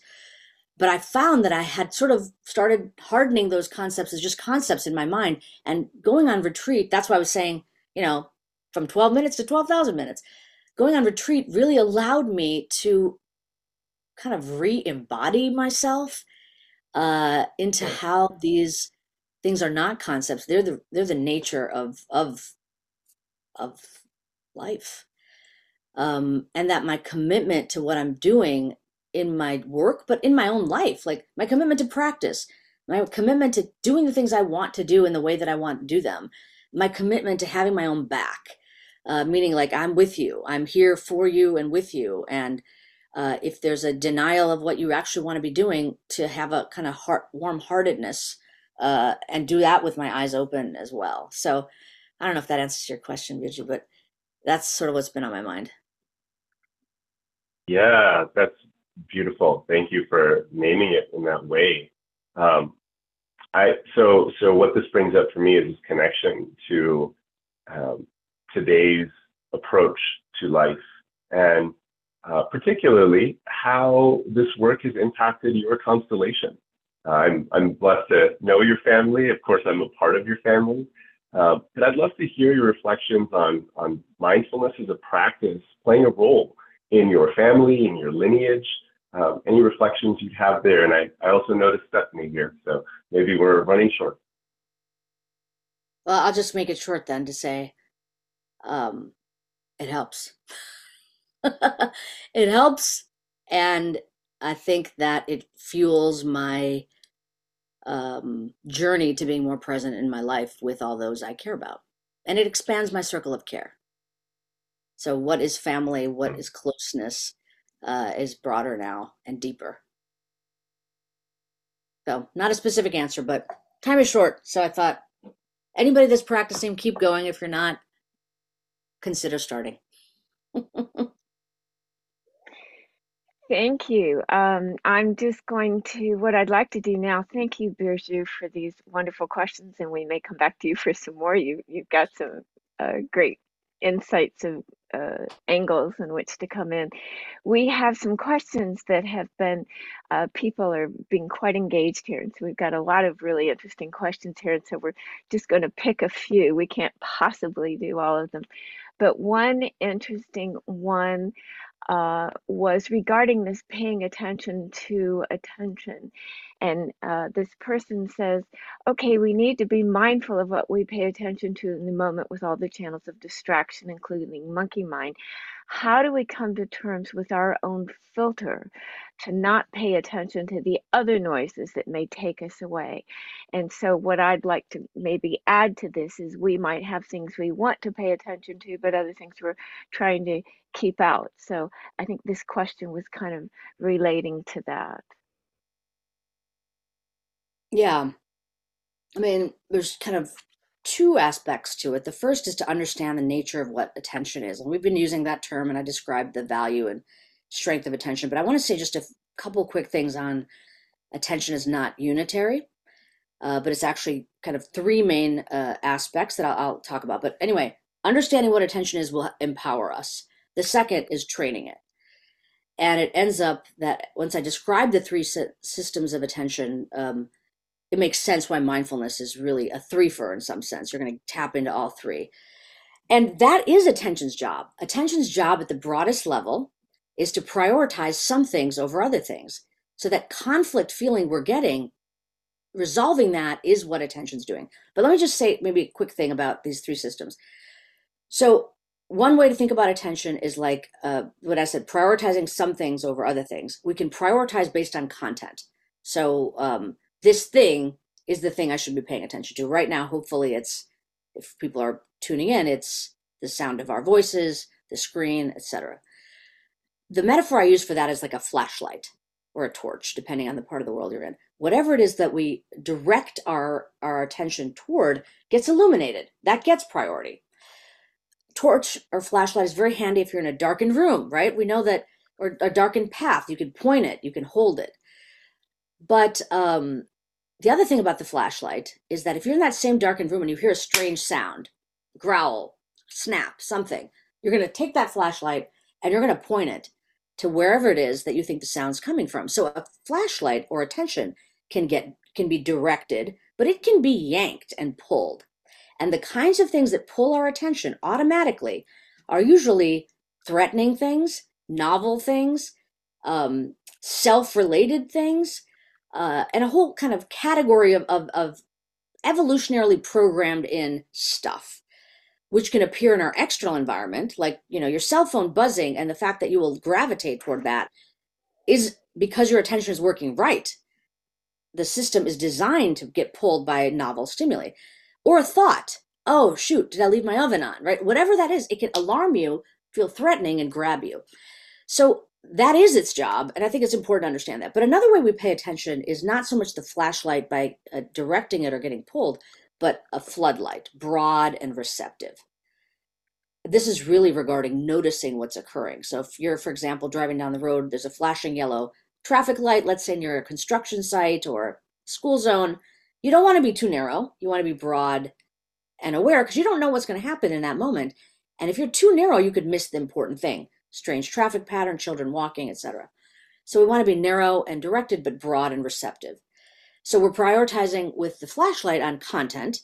But i found that i had sort of started hardening those concepts as just concepts in my mind. And going on retreat that's why i was saying you know from 12 minutes to 12,000 minutes. Going on retreat really allowed me to kind of re-embody myself uh, into how these things are not concepts. They're the they're the nature of of of life um and that my commitment to what i'm doing in my work but in my own life like my commitment to practice my commitment to doing the things i want to do in the way that i want to do them my commitment to having my own back uh, meaning like i'm with you i'm here for you and with you and uh, if there's a denial of what you actually want to be doing to have a kind of heart warm-heartedness uh, and do that with my eyes open as well. So I don't know if that answers your question, Birju, but that's sort of what's been on my mind.
Yeah, that's beautiful. Thank you for naming it in that way. Um, I so so what this brings up for me is this connection to um, today's approach to life, and uh, particularly how this work has impacted your constellation. Uh, I'm I'm blessed to know your family. Of course, I'm a part of your family, uh, but I'd love to hear your reflections on on mindfulness as a practice playing a role in your family, in your lineage, um, any reflections you'd have there. And I, I also noticed Stephanie here, so maybe we're running short.
Well, I'll just make it short then to say um, it helps. it helps. And I think that it fuels my um, journey to being more present in my life with all those I care about. And it expands my circle of care. So, what is family? What is closeness? Uh, is broader now and deeper. So, not a specific answer, but time is short. So, I thought anybody that's practicing, keep going. If you're not, consider starting.
Thank you. Um, I'm just going to, what I'd like to do now, thank you, Birju, for these wonderful questions, and we may come back to you for some more. You, you've got some uh, great insights of uh, angles in which to come in. We have some questions that have been, uh, people are being quite engaged here. And so we've got a lot of really interesting questions here. And so we're just going to pick a few. We can't possibly do all of them. But one interesting one uh, was regarding this paying attention to attention. And uh, this person says, okay, we need to be mindful of what we pay attention to in the moment with all the channels of distraction, including monkey mind. How do we come to terms with our own filter to not pay attention to the other noises that may take us away? And so, what I'd like to maybe add to this is we might have things we want to pay attention to, but other things we're trying to keep out. So, I think this question was kind of relating to that.
Yeah. I mean, there's kind of two aspects to it. The first is to understand the nature of what attention is. And we've been using that term, and I described the value and strength of attention. But I want to say just a couple quick things on attention is not unitary, uh, but it's actually kind of three main uh, aspects that I'll, I'll talk about. But anyway, understanding what attention is will empower us. The second is training it. And it ends up that once I describe the three systems of attention, um, it makes sense why mindfulness is really a threefer in some sense. You're going to tap into all three. And that is attention's job. Attention's job at the broadest level is to prioritize some things over other things. So that conflict feeling we're getting, resolving that is what attention's doing. But let me just say maybe a quick thing about these three systems. So one way to think about attention is like uh, what I said, prioritizing some things over other things. We can prioritize based on content. So um, this thing is the thing I should be paying attention to. Right now, hopefully, it's if people are tuning in, it's the sound of our voices, the screen, etc. The metaphor I use for that is like a flashlight or a torch, depending on the part of the world you're in. Whatever it is that we direct our, our attention toward gets illuminated. That gets priority. Torch or flashlight is very handy if you're in a darkened room, right? We know that, or a darkened path, you can point it, you can hold it. But um, the other thing about the flashlight is that if you're in that same darkened room and you hear a strange sound, growl, snap, something, you're going to take that flashlight and you're going to point it to wherever it is that you think the sound's coming from. So a flashlight or attention can get can be directed, but it can be yanked and pulled. And the kinds of things that pull our attention automatically are usually threatening things, novel things, um, self-related things, uh, and a whole kind of category of, of, of evolutionarily programmed in stuff which can appear in our external environment like you know your cell phone buzzing and the fact that you will gravitate toward that is because your attention is working right. The system is designed to get pulled by novel stimuli. Or a thought oh shoot did i leave my oven on? Right? Whatever that is it can alarm you feel threatening and grab you. So that is its job and i think it's important to understand that. But another way we pay attention is not so much the flashlight by uh, directing it or getting pulled but a floodlight broad and receptive. This is really regarding noticing what's occurring. So if you're for example driving down the road there's a flashing yellow traffic light let's say near a construction site or school zone you don't want to be too narrow. You want to be broad and aware because you don't know what's going to happen in that moment. And if you're too narrow you could miss the important thing strange traffic pattern, children walking, etc. So we want to be narrow and directed, but broad and receptive. So we're prioritizing with the flashlight on content.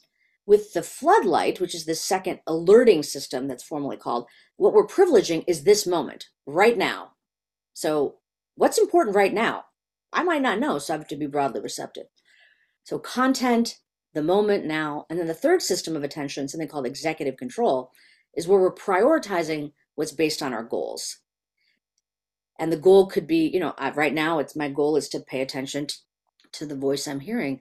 With the floodlight, which is the second alerting system that's formally called, what we're privileging is this moment, right now. So what's important right now? I might not know, so I have to be broadly receptive. So content, the moment now, and then the third system of attention, something called executive control, is where we're prioritizing what's based on our goals. And the goal could be, you know, right now it's my goal is to pay attention to the voice I'm hearing.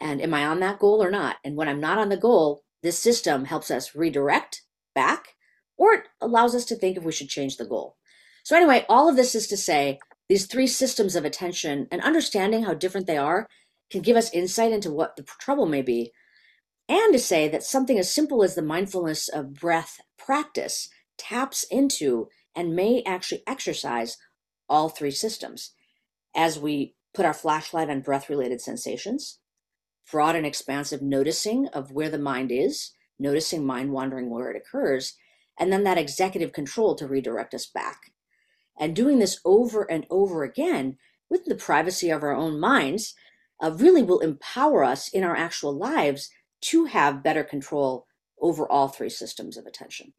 And am I on that goal or not? And when I'm not on the goal, this system helps us redirect back or it allows us to think if we should change the goal. So, anyway, all of this is to say these three systems of attention and understanding how different they are can give us insight into what the trouble may be, and to say that something as simple as the mindfulness of breath practice taps into and may actually exercise all three systems as we put our flashlight on breath related sensations, broad and expansive noticing of where the mind is noticing mind wandering where it occurs, and then that executive control to redirect us back. And doing this over and over again with the privacy of our own minds uh, really will empower us in our actual lives to have better control over all three systems of attention.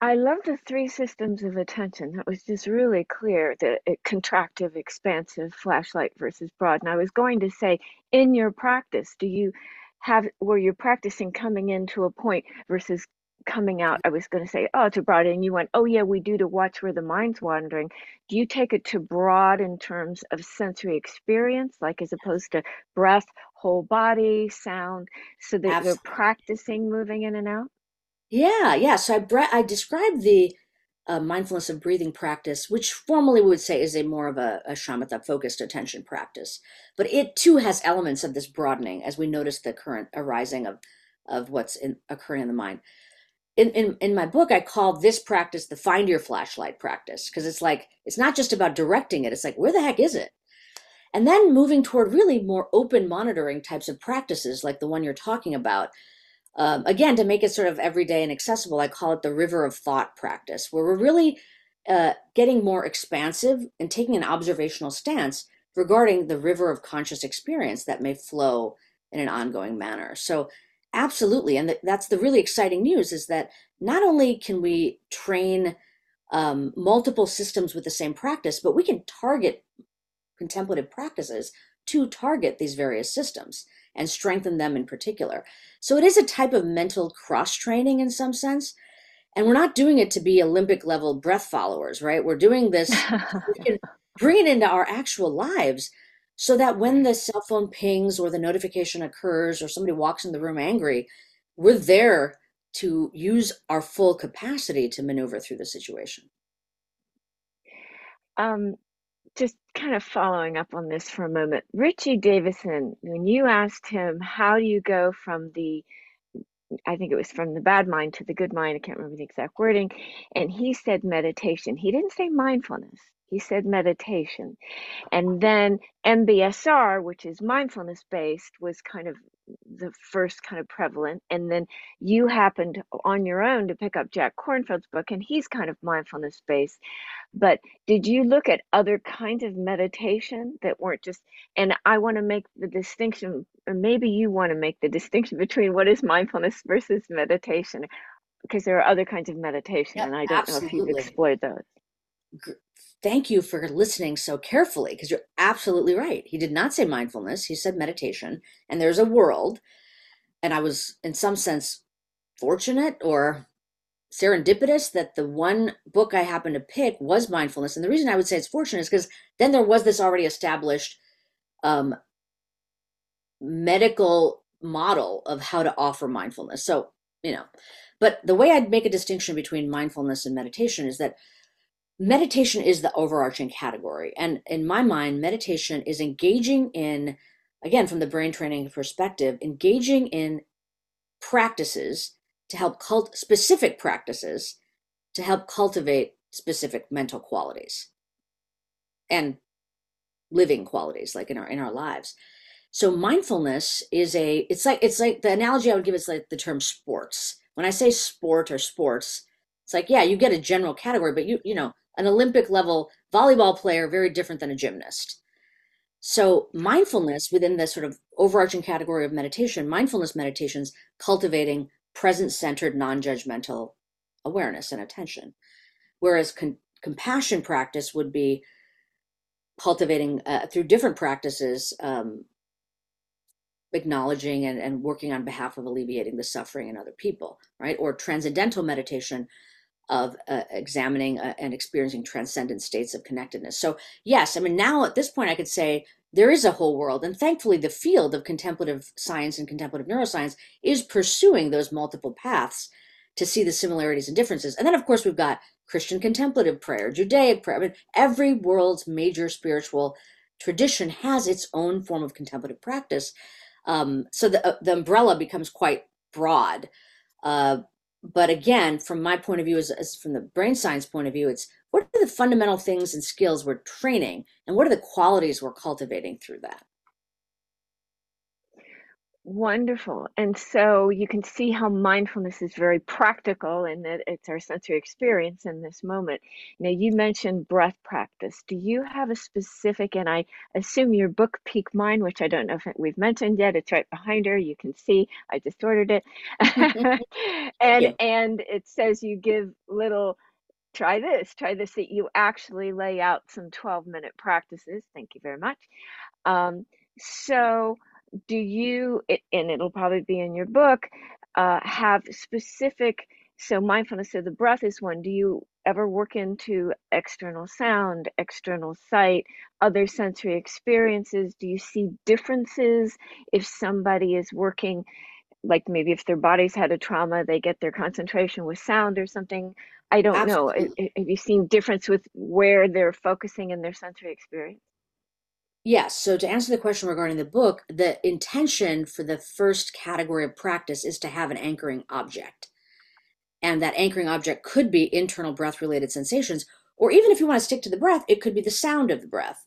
I love the three systems of attention. That was just really clear the uh, contractive, expansive, flashlight versus broad. And I was going to say, in your practice, do you have where you're practicing coming into a point versus coming out? I was going to say, oh, to broad, and you went, oh, yeah, we do to watch where the mind's wandering. Do you take it to broad in terms of sensory experience, like as opposed to breath, whole body, sound, so that
Absolutely.
you're practicing moving in and out?
Yeah, yeah. So I bre- I described the uh, mindfulness of breathing practice, which formally we would say is a more of a, a shamatha focused attention practice, but it too has elements of this broadening as we notice the current arising of of what's in, occurring in the mind. In, in in my book, I call this practice the find your flashlight practice because it's like it's not just about directing it; it's like where the heck is it? And then moving toward really more open monitoring types of practices, like the one you're talking about, um, again, to make it sort of everyday and accessible, I call it the river of thought practice, where we're really uh, getting more expansive and taking an observational stance regarding the river of conscious experience that may flow in an ongoing manner. So, absolutely, and th- that's the really exciting news is that not only can we train um, multiple systems with the same practice, but we can target contemplative practices to target these various systems and strengthen them in particular. So it is a type of mental cross training in some sense. And we're not doing it to be Olympic level breath followers, right? We're doing this, we bring it into our actual lives so that when the cell phone pings or the notification occurs or somebody walks in the room angry, we're there to use our full capacity to maneuver through the situation.
Um, just kind of following up on this for a moment. Richie Davidson, when you asked him, how do you go from the, I think it was from the bad mind to the good mind, I can't remember the exact wording, and he said meditation. He didn't say mindfulness, he said meditation. And then MBSR, which is mindfulness based, was kind of the first kind of prevalent. And then you happened on your own to pick up Jack Kornfield's book, and he's kind of mindfulness based. But did you look at other kinds of meditation that weren't just, and I want to make the distinction, or maybe you want to make the distinction between what is mindfulness versus meditation, because there are other kinds of meditation,
Yep,
and I don't know if you've explored those.
Thank you for listening so carefully because you're absolutely right. He did not say mindfulness, he said meditation. And there's a world, and I was, in some sense, fortunate or serendipitous that the one book I happened to pick was mindfulness. And the reason I would say it's fortunate is because then there was this already established um, medical model of how to offer mindfulness. So, you know, but the way I'd make a distinction between mindfulness and meditation is that meditation is the overarching category. And in my mind, meditation is engaging in, again, from the brain training perspective, engaging in practices to help cult specific practices to help cultivate specific mental qualities and living qualities like in our in our lives so mindfulness is a it's like it's like the analogy i would give is like the term sports when i say sport or sports it's like yeah you get a general category but you you know an olympic level volleyball player very different than a gymnast. So mindfulness within this sort of overarching category of meditation mindfulness meditations cultivating present centered non-judgmental awareness and attention. Whereas con- compassion practice would be cultivating uh, through different practices um, acknowledging and, and working on behalf of alleviating the suffering in other people right? Or transcendental meditation of uh, examining uh, and experiencing transcendent states of connectedness. So yes i mean now at this point i could say there is a whole world and thankfully the field of contemplative science and contemplative neuroscience is pursuing those multiple paths to see the similarities and differences. And then of course we've got christian contemplative prayer judaic prayer. I mean, every world's major spiritual tradition has its own form of contemplative practice. Um, so the, uh, the umbrella becomes quite broad uh, but again from my point of view as, as from the brain science point of view it's what are the fundamental things and skills we're training and what are the qualities we're cultivating through that
Wonderful. And so you can see how mindfulness is very practical and that it's our sensory experience in this moment. Now, you mentioned breath practice. Do you have a specific, and I assume your book, Peak Mind, which I don't know if we've mentioned yet, it's right behind her. You can see I just ordered it. and
Yeah.
and it says you give little try this, try this, that you actually lay out some 12 minute practices. Thank you very much. Um, so do you it, and it'll probably be in your book uh, have specific so mindfulness of the breath is one. Do you ever work into external sound external sight other sensory experiences? Do you see differences if somebody is working like maybe if their body's had a trauma they get their concentration with sound or something? I don't know. Have you seen difference with where they're focusing in their sensory experience
Yes. So to answer the question regarding the book, the intention for the first category of practice is to have an anchoring object. And that anchoring object could be internal breath related sensations, or even if you want to stick to the breath, it could be the sound of the breath,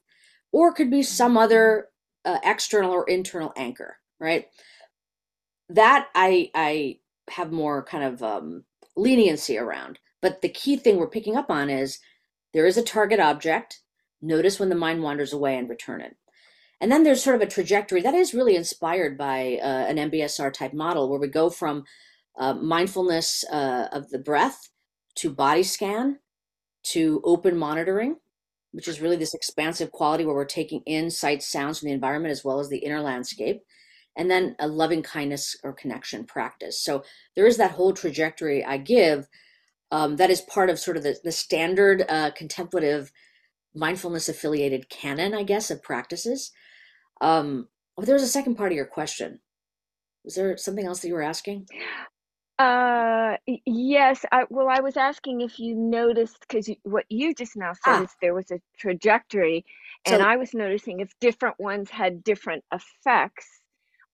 or it could be some other uh, external or internal anchor, right? That I I have more kind of um, leniency around. But the key thing we're picking up on is there is a target object. Notice when the mind wanders away and return it. And then there's sort of a trajectory that is really inspired by uh, an MBSR type model where we go from uh, mindfulness uh, of the breath to body scan to open monitoring, which is really this expansive quality where we're taking in sights, sounds from the environment as well as the inner landscape, and then a loving kindness or connection practice. So there is that whole trajectory I give um, that is part of sort of the, the standard uh, contemplative mindfulness affiliated canon, I guess, of practices. Um, oh, there was a second part of your question. Was there something else that you were asking?
Uh, yes. I, well, I was asking if you noticed because what you just now said
Ah,
is there was a trajectory, and
so
I was noticing if different ones had different effects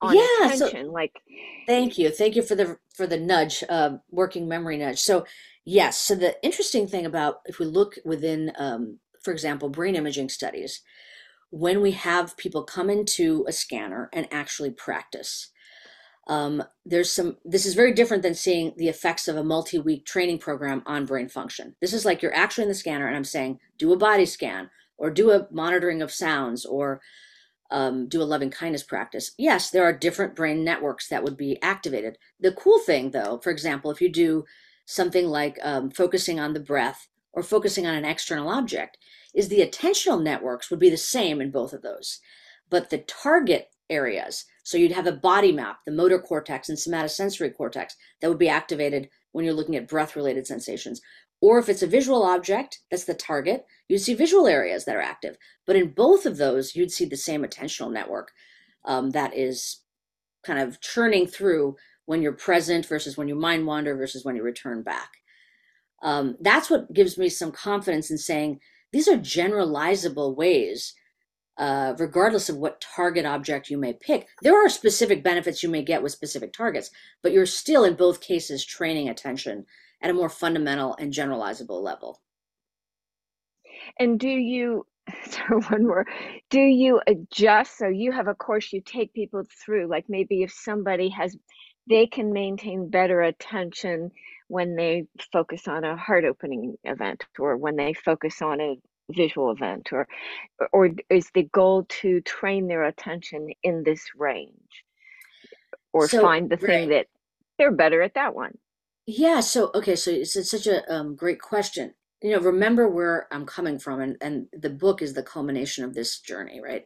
on
yeah, so
attention. Like,
thank you, thank you for the for the nudge, uh, working memory nudge. So yes, so the interesting thing about if we look within, um, for example, brain imaging studies, when we have people come into a scanner and actually practice. Um, there's some, this is very different than seeing the effects of a multi week training program on brain function. This is like you're actually in the scanner and I'm saying, do a body scan or do a monitoring of sounds or um, do a loving kindness practice. Yes, there are different brain networks that would be activated. The cool thing, though, for example, if you do something like um, focusing on the breath or focusing on an external object, is the attentional networks would be the same in both of those. But the target areas, so you'd have a body map, the motor cortex and somatosensory cortex, that would be activated when you're looking at breath related sensations. Or if it's a visual object, that's the target, you'd see visual areas that are active. But in both of those, you'd see the same attentional network um, that is kind of churning through when you're present versus when you mind wander versus when you return back. Um, that's what gives me some confidence in saying these are generalizable ways, uh, regardless of what target object you may pick. There are specific benefits you may get with specific targets, but you're still in both cases training attention at a more fundamental and generalizable level.
and do you, so one more, do you adjust? So you have a course you take people through, like maybe if somebody has, they can maintain better attention when they focus on a heart opening event or when they focus on a visual event or or is the goal to train their attention in this range or
So,
find the thing
right.
that they're better at that one
Yeah, so okay, so it's, it's such a um, great question. You know, remember where I'm coming from, and, and the book is the culmination of this journey, right?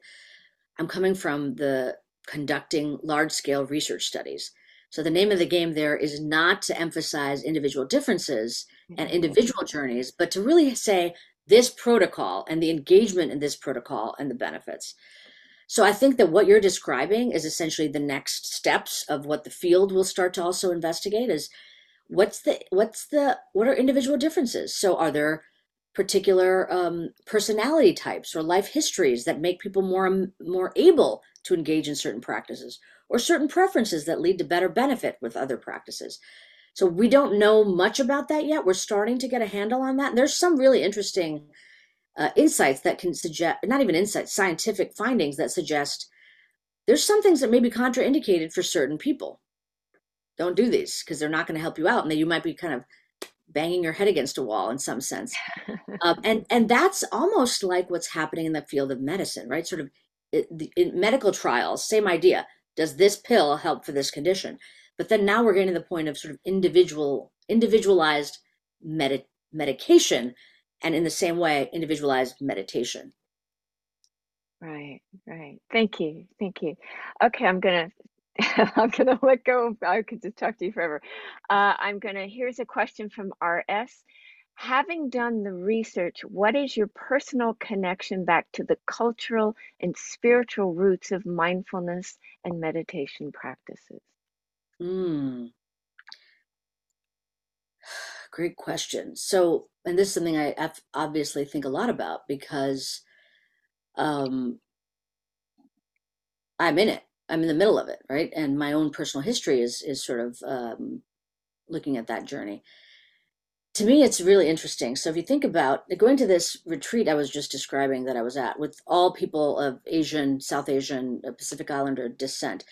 I'm coming from the conducting large scale research studies. So the name of the game there is not to emphasize individual differences and individual journeys, but to really say this protocol and the engagement in this protocol and the benefits. So I think that what you're describing is essentially the next steps of what the field will start to also investigate is what's the what's the what are individual differences? So are there particular um, personality types or life histories that make people more more able to engage in certain practices or certain preferences that lead to better benefit with other practices so we don't know much about that yet we're starting to get a handle on that and there's some really interesting uh, insights that can suggest not even insights scientific findings that suggest there's some things that may be contraindicated for certain people. Don't do these because they're not going to help you out, and that you might be kind of banging your head against a wall in some sense. um, and and that's almost like what's happening in the field of medicine, right? Sort of in medical trials, same idea. Does this pill help for this condition? But then now we're getting to the point of sort of individual, individualized med- medication, and in the same way, individualized meditation.
Right, right. Thank you, thank you. Okay, I'm gonna I'm gonna let go. I could just talk to you forever. Uh, I'm gonna. Here's a question from RS. Having done the research, what is your personal connection back to the cultural and spiritual roots of mindfulness and meditation practices?
Mm, great question. So, and this is something I obviously think a lot about because um, I'm in it. I'm in the middle of it, right? And my own personal history is is sort of um, looking at that journey. To me, it's really interesting. So if you think about going to this retreat I was just describing that I was at with all people of Asian, South Asian, uh, Pacific Islander descent,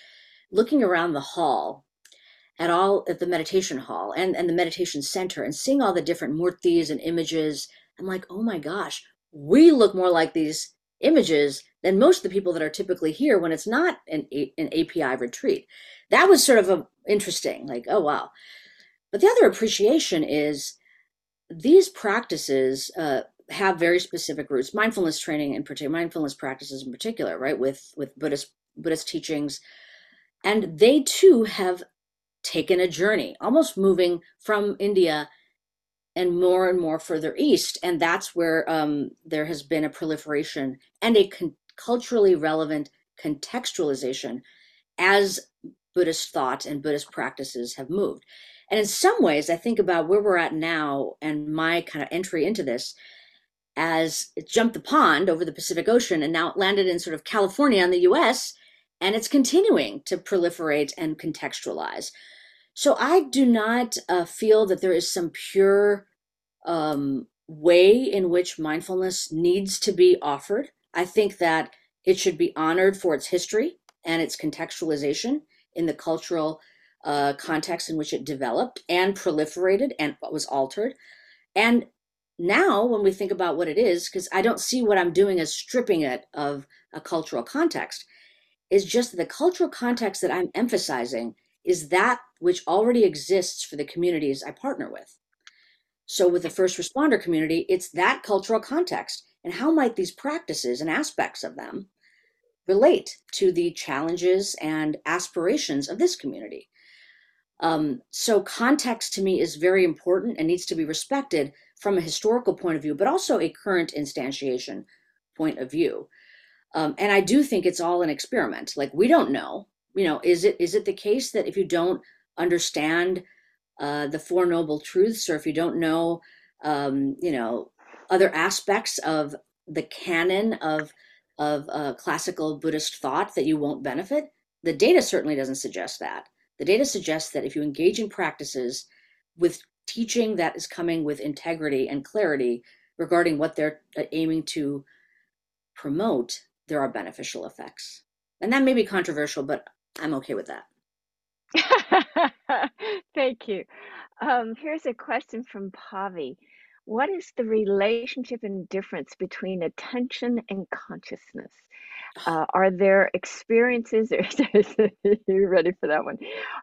looking around the hall at all at the meditation hall and, and the meditation center and seeing all the different murtis and images, I'm like, oh my gosh, we look more like these images than most of the people that are typically here when it's not an, an API retreat. That was sort of a, interesting, like, oh wow. But the other appreciation is these practices uh, have very specific roots. Mindfulness training in particular, mindfulness practices in particular, right? With with Buddhist Buddhist teachings, and they too have taken a journey, almost moving from India and more and more further east. And that's where um, there has been a proliferation and a con- culturally relevant contextualization as Buddhist thought and Buddhist practices have moved. And in some ways, I think about where we're at now and my kind of entry into this as it jumped the pond over the Pacific Ocean and now it landed in sort of California in the US and it's continuing to proliferate and contextualize. So I do not uh, feel that there is some pure um, way in which mindfulness needs to be offered. I think that it should be honored for its history and its contextualization in the cultural uh, context in which it developed and proliferated and was altered. And now, when we think about what it is, because I don't see what I'm doing as stripping it of a cultural context, is just the cultural context that I'm emphasizing is that which already exists for the communities I partner with. So, with the first responder community, it's that cultural context. And how might these practices and aspects of them relate to the challenges and aspirations of this community? Um, so, context to me is very important and needs to be respected from a historical point of view, but also a current instantiation point of view. Um, and I do think it's all an experiment. Like we don't know, you know, is it is it the case that if you don't understand uh, the Four Noble Truths, or if you don't know, um, you know, other aspects of the canon of of uh, classical Buddhist thought, that you won't benefit. The data certainly doesn't suggest that. The data suggests that if you engage in practices with teaching that is coming with integrity and clarity regarding what they're uh, aiming to promote, there are beneficial effects. And that may be controversial, but I'm okay with that.
Thank you. Um, here's a question from Pavi. What is the relationship and difference between attention and consciousness? Uh, are there experiences, or you ready for that one?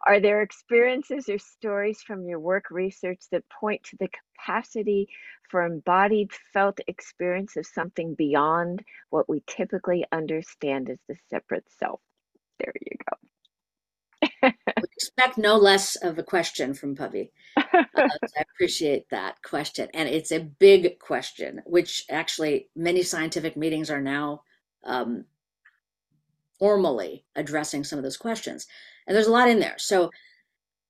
Are there experiences or stories from your work research that point to the capacity for embodied felt experience of something beyond what we typically understand as the separate self? There you go
expect no less of a question from Pavi. Uh, I appreciate that question. And it's a big question, which actually many scientific meetings are now um, formally addressing some of those questions. And there's a lot in there. So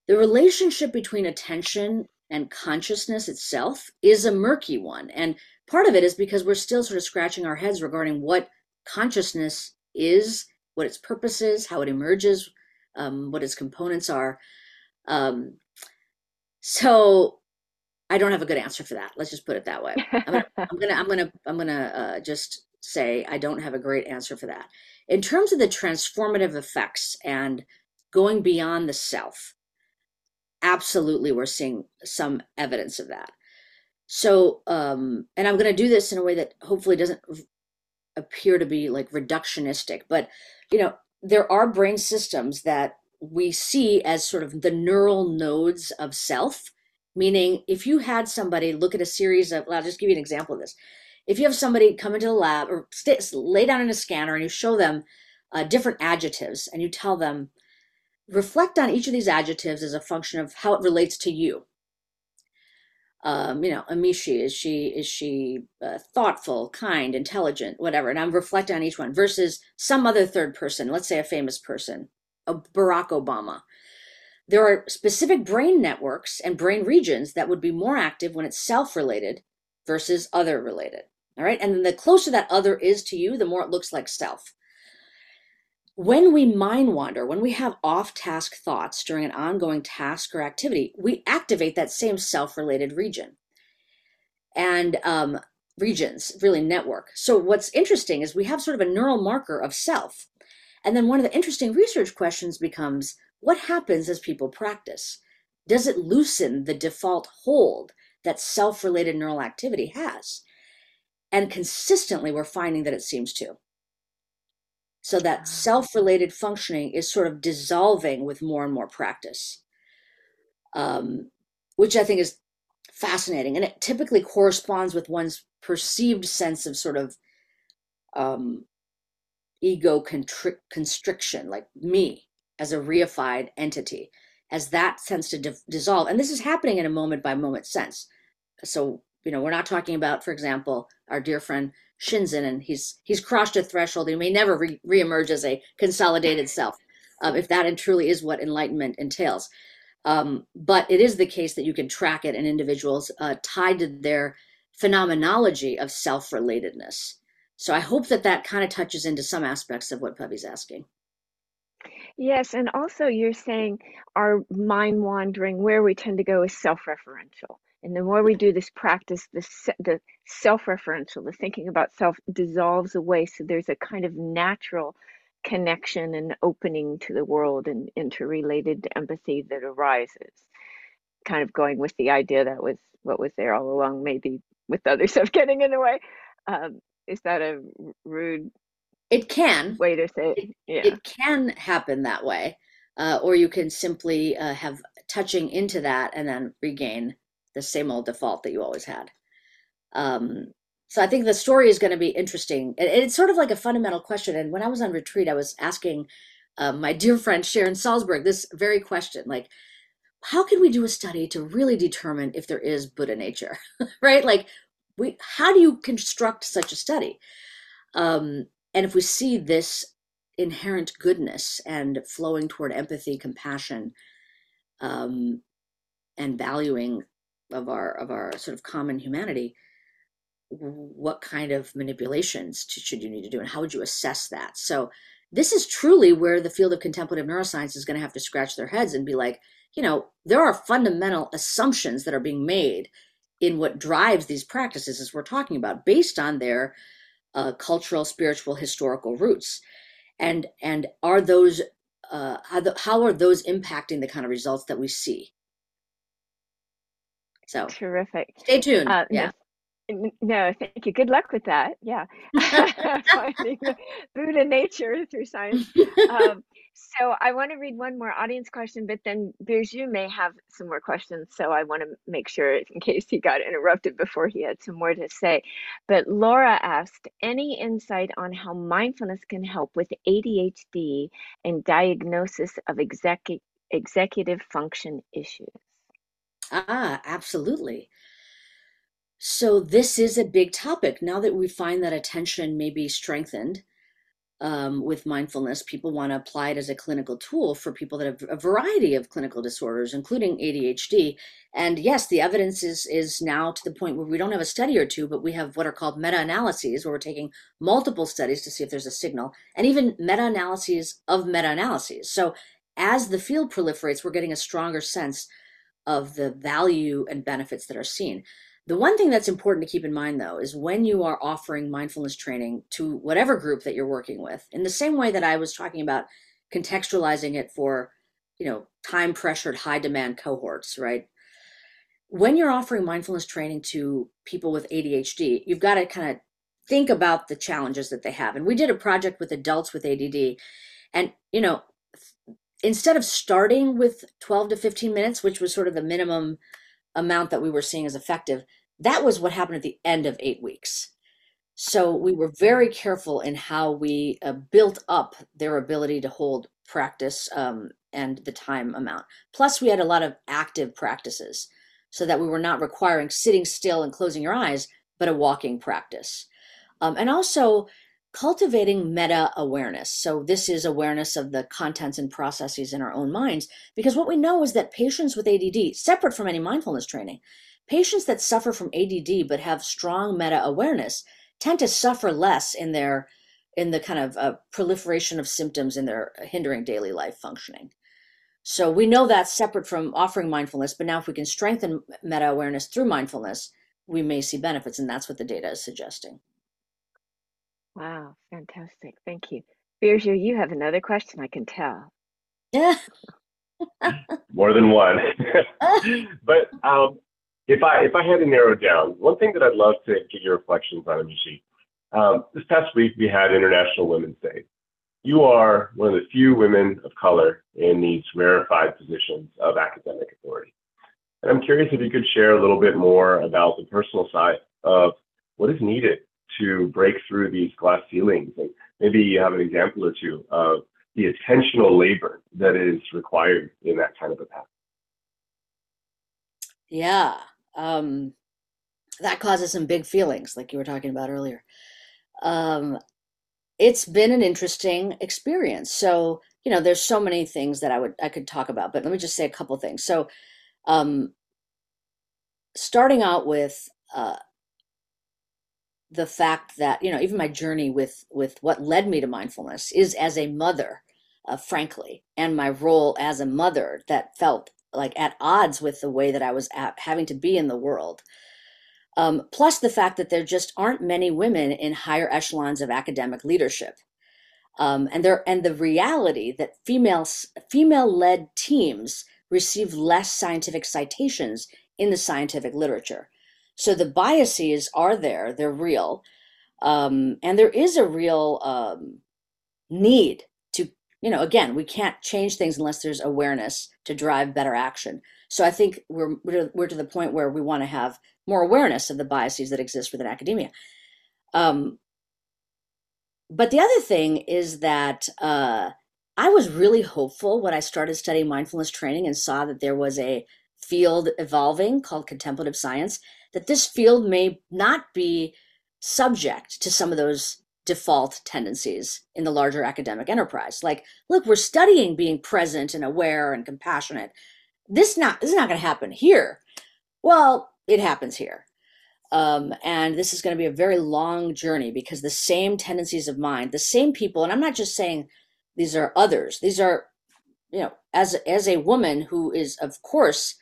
the relationship between attention and consciousness itself is a murky one. And part of it is because we're still sort of scratching our heads regarding what consciousness is, what its purpose is, how it emerges, um, what its components are. Um, so I don't have a good answer for that. Let's just put it that way. I'm gonna, I'm gonna, I'm gonna, I'm gonna uh, just say I don't have a great answer for that. In terms of the transformative effects and going beyond the self, absolutely we're seeing some evidence of that. So, um, and I'm going to do this in a way that hopefully doesn't appear to be like reductionistic, but you know, there are brain systems that we see as sort of the neural nodes of self. Meaning, if you had somebody look at a series of, well, I'll just give you an example of this. If you have somebody come into the lab or stay, lay down in a scanner and you show them uh, different adjectives and you tell them, reflect on each of these adjectives as a function of how it relates to you um, you know, Amishi, is she is she uh, thoughtful, kind, intelligent, whatever? And I'm reflecting on each one versus some other third person, let's say a famous person, a Barack Obama. There are specific brain networks and brain regions that would be more active when it's self-related versus other related. All right, and then the closer that other is to you, the more it looks like self. When we mind wander, when we have off task thoughts during an ongoing task or activity, we activate that same self related region and um, regions, really network. So, what's interesting is we have sort of a neural marker of self. And then one of the interesting research questions becomes what happens as people practice? Does it loosen the default hold that self related neural activity has? And consistently, we're finding that it seems to. So that ah. self related functioning is sort of dissolving with more and more practice, um, which I think is fascinating. And it typically corresponds with one's perceived sense of sort of um, ego contri- constriction, like me as a reified entity, as that tends to di- dissolve. And this is happening in a moment by moment sense. So, you know, we're not talking about, for example, our dear friend Shinzen, and he's he's crossed a threshold. He may never re- reemerge as a consolidated self, um, if that and truly is what enlightenment entails. Um, but it is the case that you can track it in individuals uh, tied to their phenomenology of self-relatedness. So I hope that that kind of touches into some aspects of what Pavi's asking.
Yes, and also you're saying our mind wandering, where we tend to go is self-referential. And the more we do this practice, the, the self-referential, the thinking about self dissolves away. So there's a kind of natural connection and opening to the world and interrelated empathy that arises. Kind of going with the idea that was what was there all along, maybe with other stuff getting in the way. Um, is that a rude
it can
way to say it,
yeah. it can happen that way uh, or you can simply uh, have touching into that and then regain the same old default that you always had. Um, so I think the story is going to be interesting. it's sort of like a fundamental question. And when I was on retreat, I was asking uh, my dear friend Sharon Salzberg this very question, like, how can we do a study to really determine if there is Buddha nature, right? Like, we, how do you construct such a study? Um, and if we see this inherent goodness and flowing toward empathy, compassion, um, and valuing of our of our sort of common humanity what kind of manipulations to, should you need to do and how would you assess that? So this is truly where the field of contemplative neuroscience is going to have to scratch their heads and be like you know there are fundamental assumptions that are being made in what drives these practices as we're talking about based on their uh, cultural spiritual historical roots. And and are those uh, how, the, how are those impacting the kind of results that we see so
terrific.
Stay tuned. Uh, yeah.
No, thank you. Good luck with that. Yeah. Finding Buddha nature through science. Um, so I want to read one more audience question, but then Birju may have some more questions. So I want to make sure in case he got interrupted before he had some more to say. But Laura asked, any insight on how mindfulness can help with ADHD and diagnosis of execu- executive function issues?
Ah, absolutely. So this is a big topic. Now that we find that attention may be strengthened um, with mindfulness, people want to apply it as a clinical tool for people that have a variety of clinical disorders, including ADHD. And yes, the evidence is is now to the point where we don't have a study or two, but we have what are called meta-analyses, where we're taking multiple studies to see if there's a signal, and even meta-analyses of meta-analyses. So as the field proliferates, we're getting a stronger sense of the value and benefits that are seen. the one thing that's important to keep in mind, though, is when you are offering mindfulness training to whatever group that you're working with, in the same way that I was talking about contextualizing it for, you know, time pressured, high demand cohorts, right? When you're offering mindfulness training to people with ADHD, you've got to kind of think about the challenges that they have. And we did a project with adults with ADD, and, you know, instead of starting with 12 to 15 minutes, which was sort of the minimum amount that we were seeing as effective, that was what happened at the end of eight weeks. So we were very careful in how we uh, built up their ability to hold practice um, and the time amount. Plus, we had a lot of active practices so that we were not requiring sitting still and closing your eyes, but a walking practice. Um, and also, cultivating meta awareness. So, this is awareness of the contents and processes in our own minds, because what we know is that patients with ADD, separate from any mindfulness training, patients that suffer from ADD but have strong meta awareness tend to suffer less in their in the kind of uh, proliferation of symptoms in their hindering daily life functioning. So we know that's separate from offering mindfulness, but now if we can strengthen meta awareness through mindfulness, we may see benefits, and that's what the data is suggesting.
Wow, fantastic. Thank you. Birju, you have another question, I can tell.
Yeah.
More than one. but um, if I if I had to narrow down, one thing that I'd love to get your reflections on, Amishi. Um, this past week we had International Women's Day. You are one of the few women of color in these rarefied positions of academic authority. And I'm curious if you could share a little bit more about the personal side of what is needed to break through these glass ceilings. And maybe you have an example or two of the attentional labor that is required in that kind of a path.
Yeah. Um, that causes some big feelings, like you were talking about earlier. Um, it's been an interesting experience. So, you know, there's so many things that I would I could talk about, but let me just say a couple things. So, um, starting out with uh, the fact that you know even my journey with with what led me to mindfulness is as a mother uh, frankly and my role as a mother that felt like at odds with the way that i was at, having to be in the world. Um, plus the fact that there just aren't many women in higher echelons of academic leadership. Um, and there and the reality that females female led teams receive less scientific citations in the scientific literature so the biases are there, they're real. Um, and there is a real um, need to, you know, again, we can't change things unless there's awareness to drive better action. So I think we're, we're we're to the point where we want to have more awareness of the biases that exist within academia. Um, but the other thing is that uh, I was really hopeful when I started studying mindfulness training and saw that there was a field evolving called contemplative science that this field may not be subject to some of those default tendencies in the larger academic enterprise. Like, look, we're studying being present and aware and compassionate. This not this is not going to happen here. Well, it happens here. Um, and this is going to be a very long journey because the same tendencies of mind, the same people, and I'm not just saying these are others. These are, you know, as as a woman who is, of course,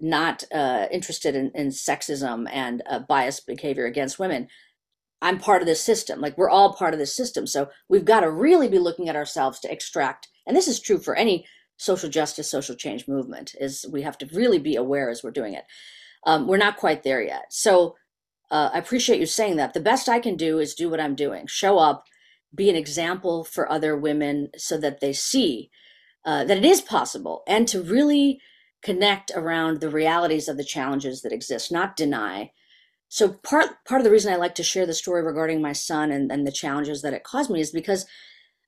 not uh, interested in, in, sexism and uh, biased behavior against women. I'm part of this system. Like we're all part of this system. So we've got to really be looking at ourselves to extract, and this is true for any social justice, social change movement, is we have to really be aware as we're doing it. Um, we're not quite there yet. So uh, I appreciate you saying that. The best I can do is do what I'm doing, show up, be an example for other women so that they see uh, that it is possible and to really connect around the realities of the challenges that exist, not deny. So part part of the reason I like to share the story regarding my son and, and the challenges that it caused me is because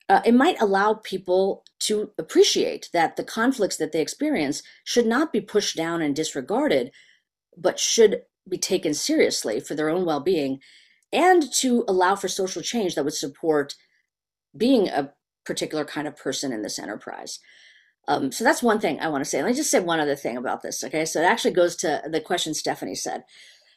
uh, it might allow people to appreciate that the conflicts that they experience should not be pushed down and disregarded, but should be taken seriously for their own well-being and to allow for social change that would support being a particular kind of person in this enterprise. Um, so that's one thing I want to say. Let me just say one other thing about this. Okay, so it actually goes to the question Stephanie said.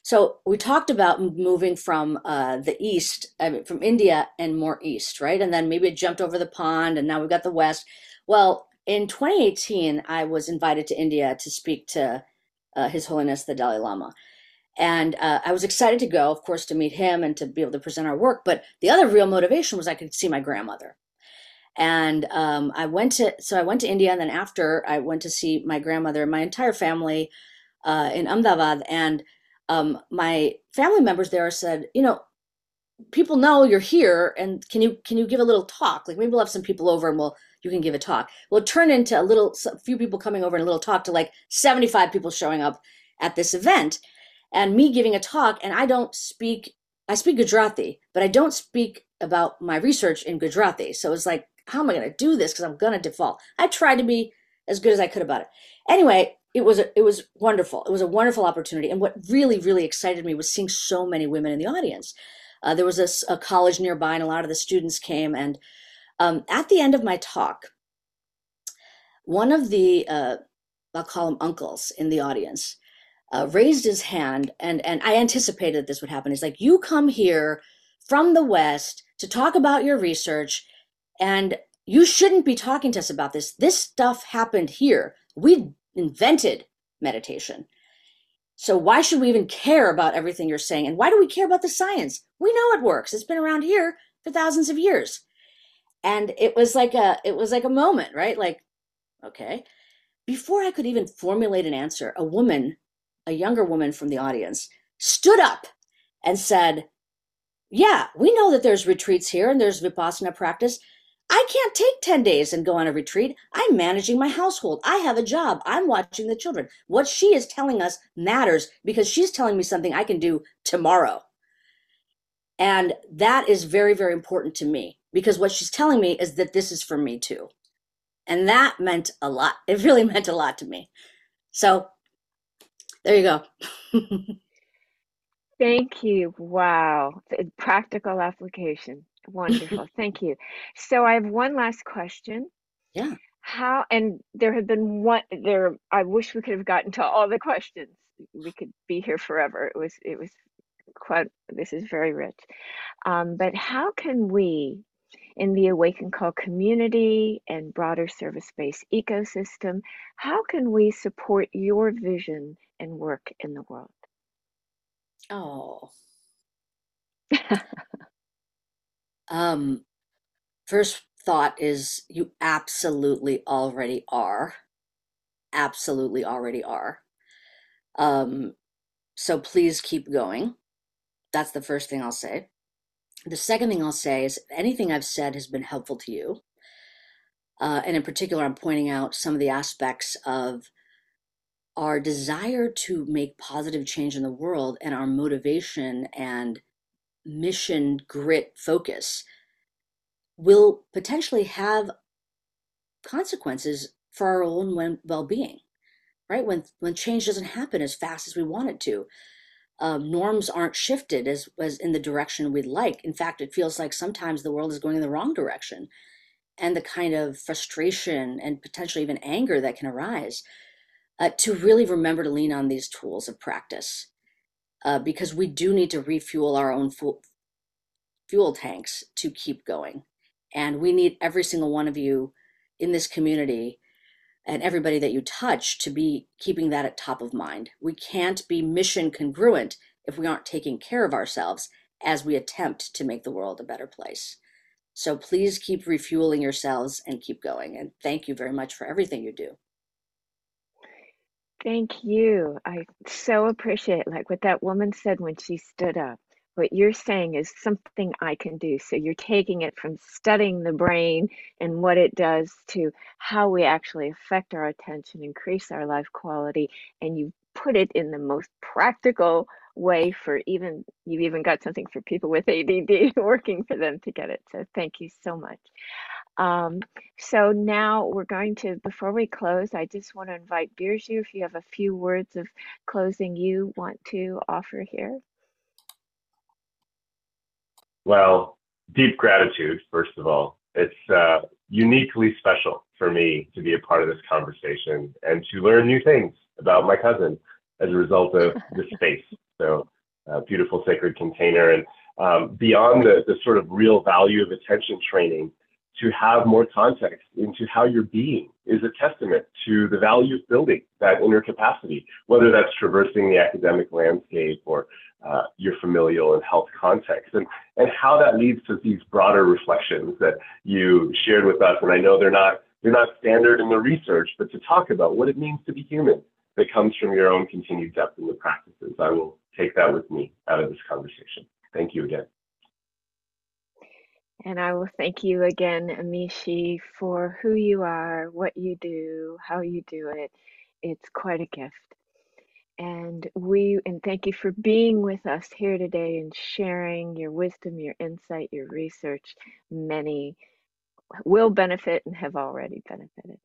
So we talked about moving from uh, the east, I mean, from India and more east, right? And then maybe it jumped over the pond, and now we've got the west. Well, in 2018, I was invited to India to speak to uh, His Holiness the Dalai Lama, And uh, I was excited to go, of course, to meet him and to be able to present our work. But the other real motivation was I could see my grandmother. And um, I went to, so I went to India. And then after I went to see my grandmother and my entire family uh, in Ahmedabad. And um, my family members there said, you know, people know you're here and can you can you give a little talk like maybe we'll have some people over and we'll you can give a talk well it turned into a little a few people coming over and a little talk to like 75 people showing up at this event and me giving a talk and i don't speak i speak gujarati but i don't speak about my research in gujarati so it's like how am i going to do this? Because i'm going to default. I tried to be as good as i could about it. Anyway it was a, it was wonderful. It was a wonderful opportunity. And what really really excited me was seeing so many women in the audience. Uh, there was a, a, college nearby, and a lot of the students came. And um, at the end of my talk, one of the, uh, I'll call him uncles in the audience, uh, raised his hand, and, and I anticipated that this would happen. He's like, You come here from the West to talk about your research, and you shouldn't be talking to us about this. This stuff happened here. We invented meditation. So why should we even care about everything you're saying? And why do we care about the science? We know it works. It's been around here for thousands of years. And it was like a it was like a moment, right? Like, okay. Before I could even formulate an answer, a woman, a younger woman from the audience, stood up and said, "Yeah, we know that there's retreats here and there's vipassana practice. I can't take 10 days and go on a retreat. I'm managing my household. I have a job. I'm watching the children. What she is telling us matters because she's telling me something I can do tomorrow. And that is very, very important to me because what she's telling me is that this is for me too. And that meant a lot. It really meant a lot to me. So there you go.
Thank you. Wow. Practical application. Wonderful. Thank you. So I have one last question.
Yeah.
How and there have been one there I wish we could have gotten to all the questions. We could be here forever. It was it was quite this is very rich. Um, but how can we in the Awakin Call community and broader Service Space ecosystem, how can we support your vision and work in the world?
Oh. Um, first thought is you absolutely already are. Absolutely already are. Um, so please keep going. That's the first thing I'll say. The second thing I'll say is anything I've said has been helpful to you. Uh, and in particular, I'm pointing out some of the aspects of our desire to make positive change in the world and our motivation and mission grit focus will potentially have consequences for our own well-being right? When when change doesn't happen as fast as we want it to um, norms aren't shifted as as in the direction we'd like. In fact it feels like sometimes the world is going in the wrong direction and the kind of frustration and potentially even anger that can arise uh, to really remember to lean on these tools of practice uh, because we do need to refuel our own fu- fuel tanks to keep going. And we need every single one of you in this community and everybody that you touch to be keeping that at top of mind. We can't be mission congruent if we aren't taking care of ourselves as we attempt to make the world a better place. So please keep refueling yourselves and keep going. And thank you very much for everything you do.
Thank you. I so appreciate like what that woman said when she stood up. What you're saying is something I can do. So you're taking it from studying the brain and what it does to how we actually affect our attention, increase our life quality, and you put it in the most practical way for even you've even got something for people with ADD working for them to get it. So thank you so much. Um, so now we're going to, before we close, I just want to invite Birju if you have a few words of closing you want to offer here.
Well, deep gratitude, first of all. It's uh, uniquely special for me to be a part of this conversation and to learn new things about my cousin as a result of this space. So, uh, beautiful sacred container. And um, beyond the, the sort of real value of attention training, to have more context into how you're being is a testament to the value of building that inner capacity, whether that's traversing the academic landscape or uh, your familial and health context, and, and how that leads to these broader reflections that you shared with us. And I know they're not they're not standard in the research, but to talk about what it means to be human that comes from your own continued depth in the practices. I will take that with me out of this conversation. Thank you again.
And I will thank you again, Amishi, for who you are, what you do, how you do it. It's quite a gift. And we and thank you for being with us here today and sharing your wisdom, your insight, your research. Many will benefit and have already benefited.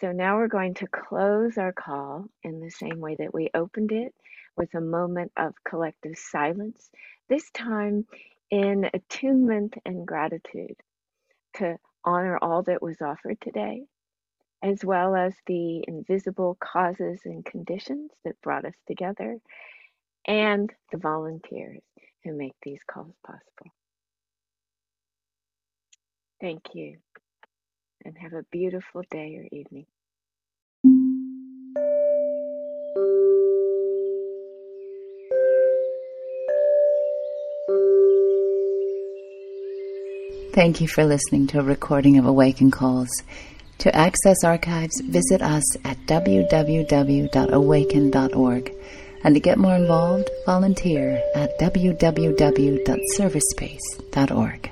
So now we're going to close our call in the same way that we opened it with a moment of collective silence. This time in attunement and gratitude to honor all that was offered today, as well as the invisible causes and conditions that brought us together, and the volunteers who make these calls possible. Thank you, and have a beautiful day or evening.
Thank you for listening to a recording of Awakin Calls. To access archives, visit us at www.awakin.org. And to get more involved, volunteer at www.servicespace.org.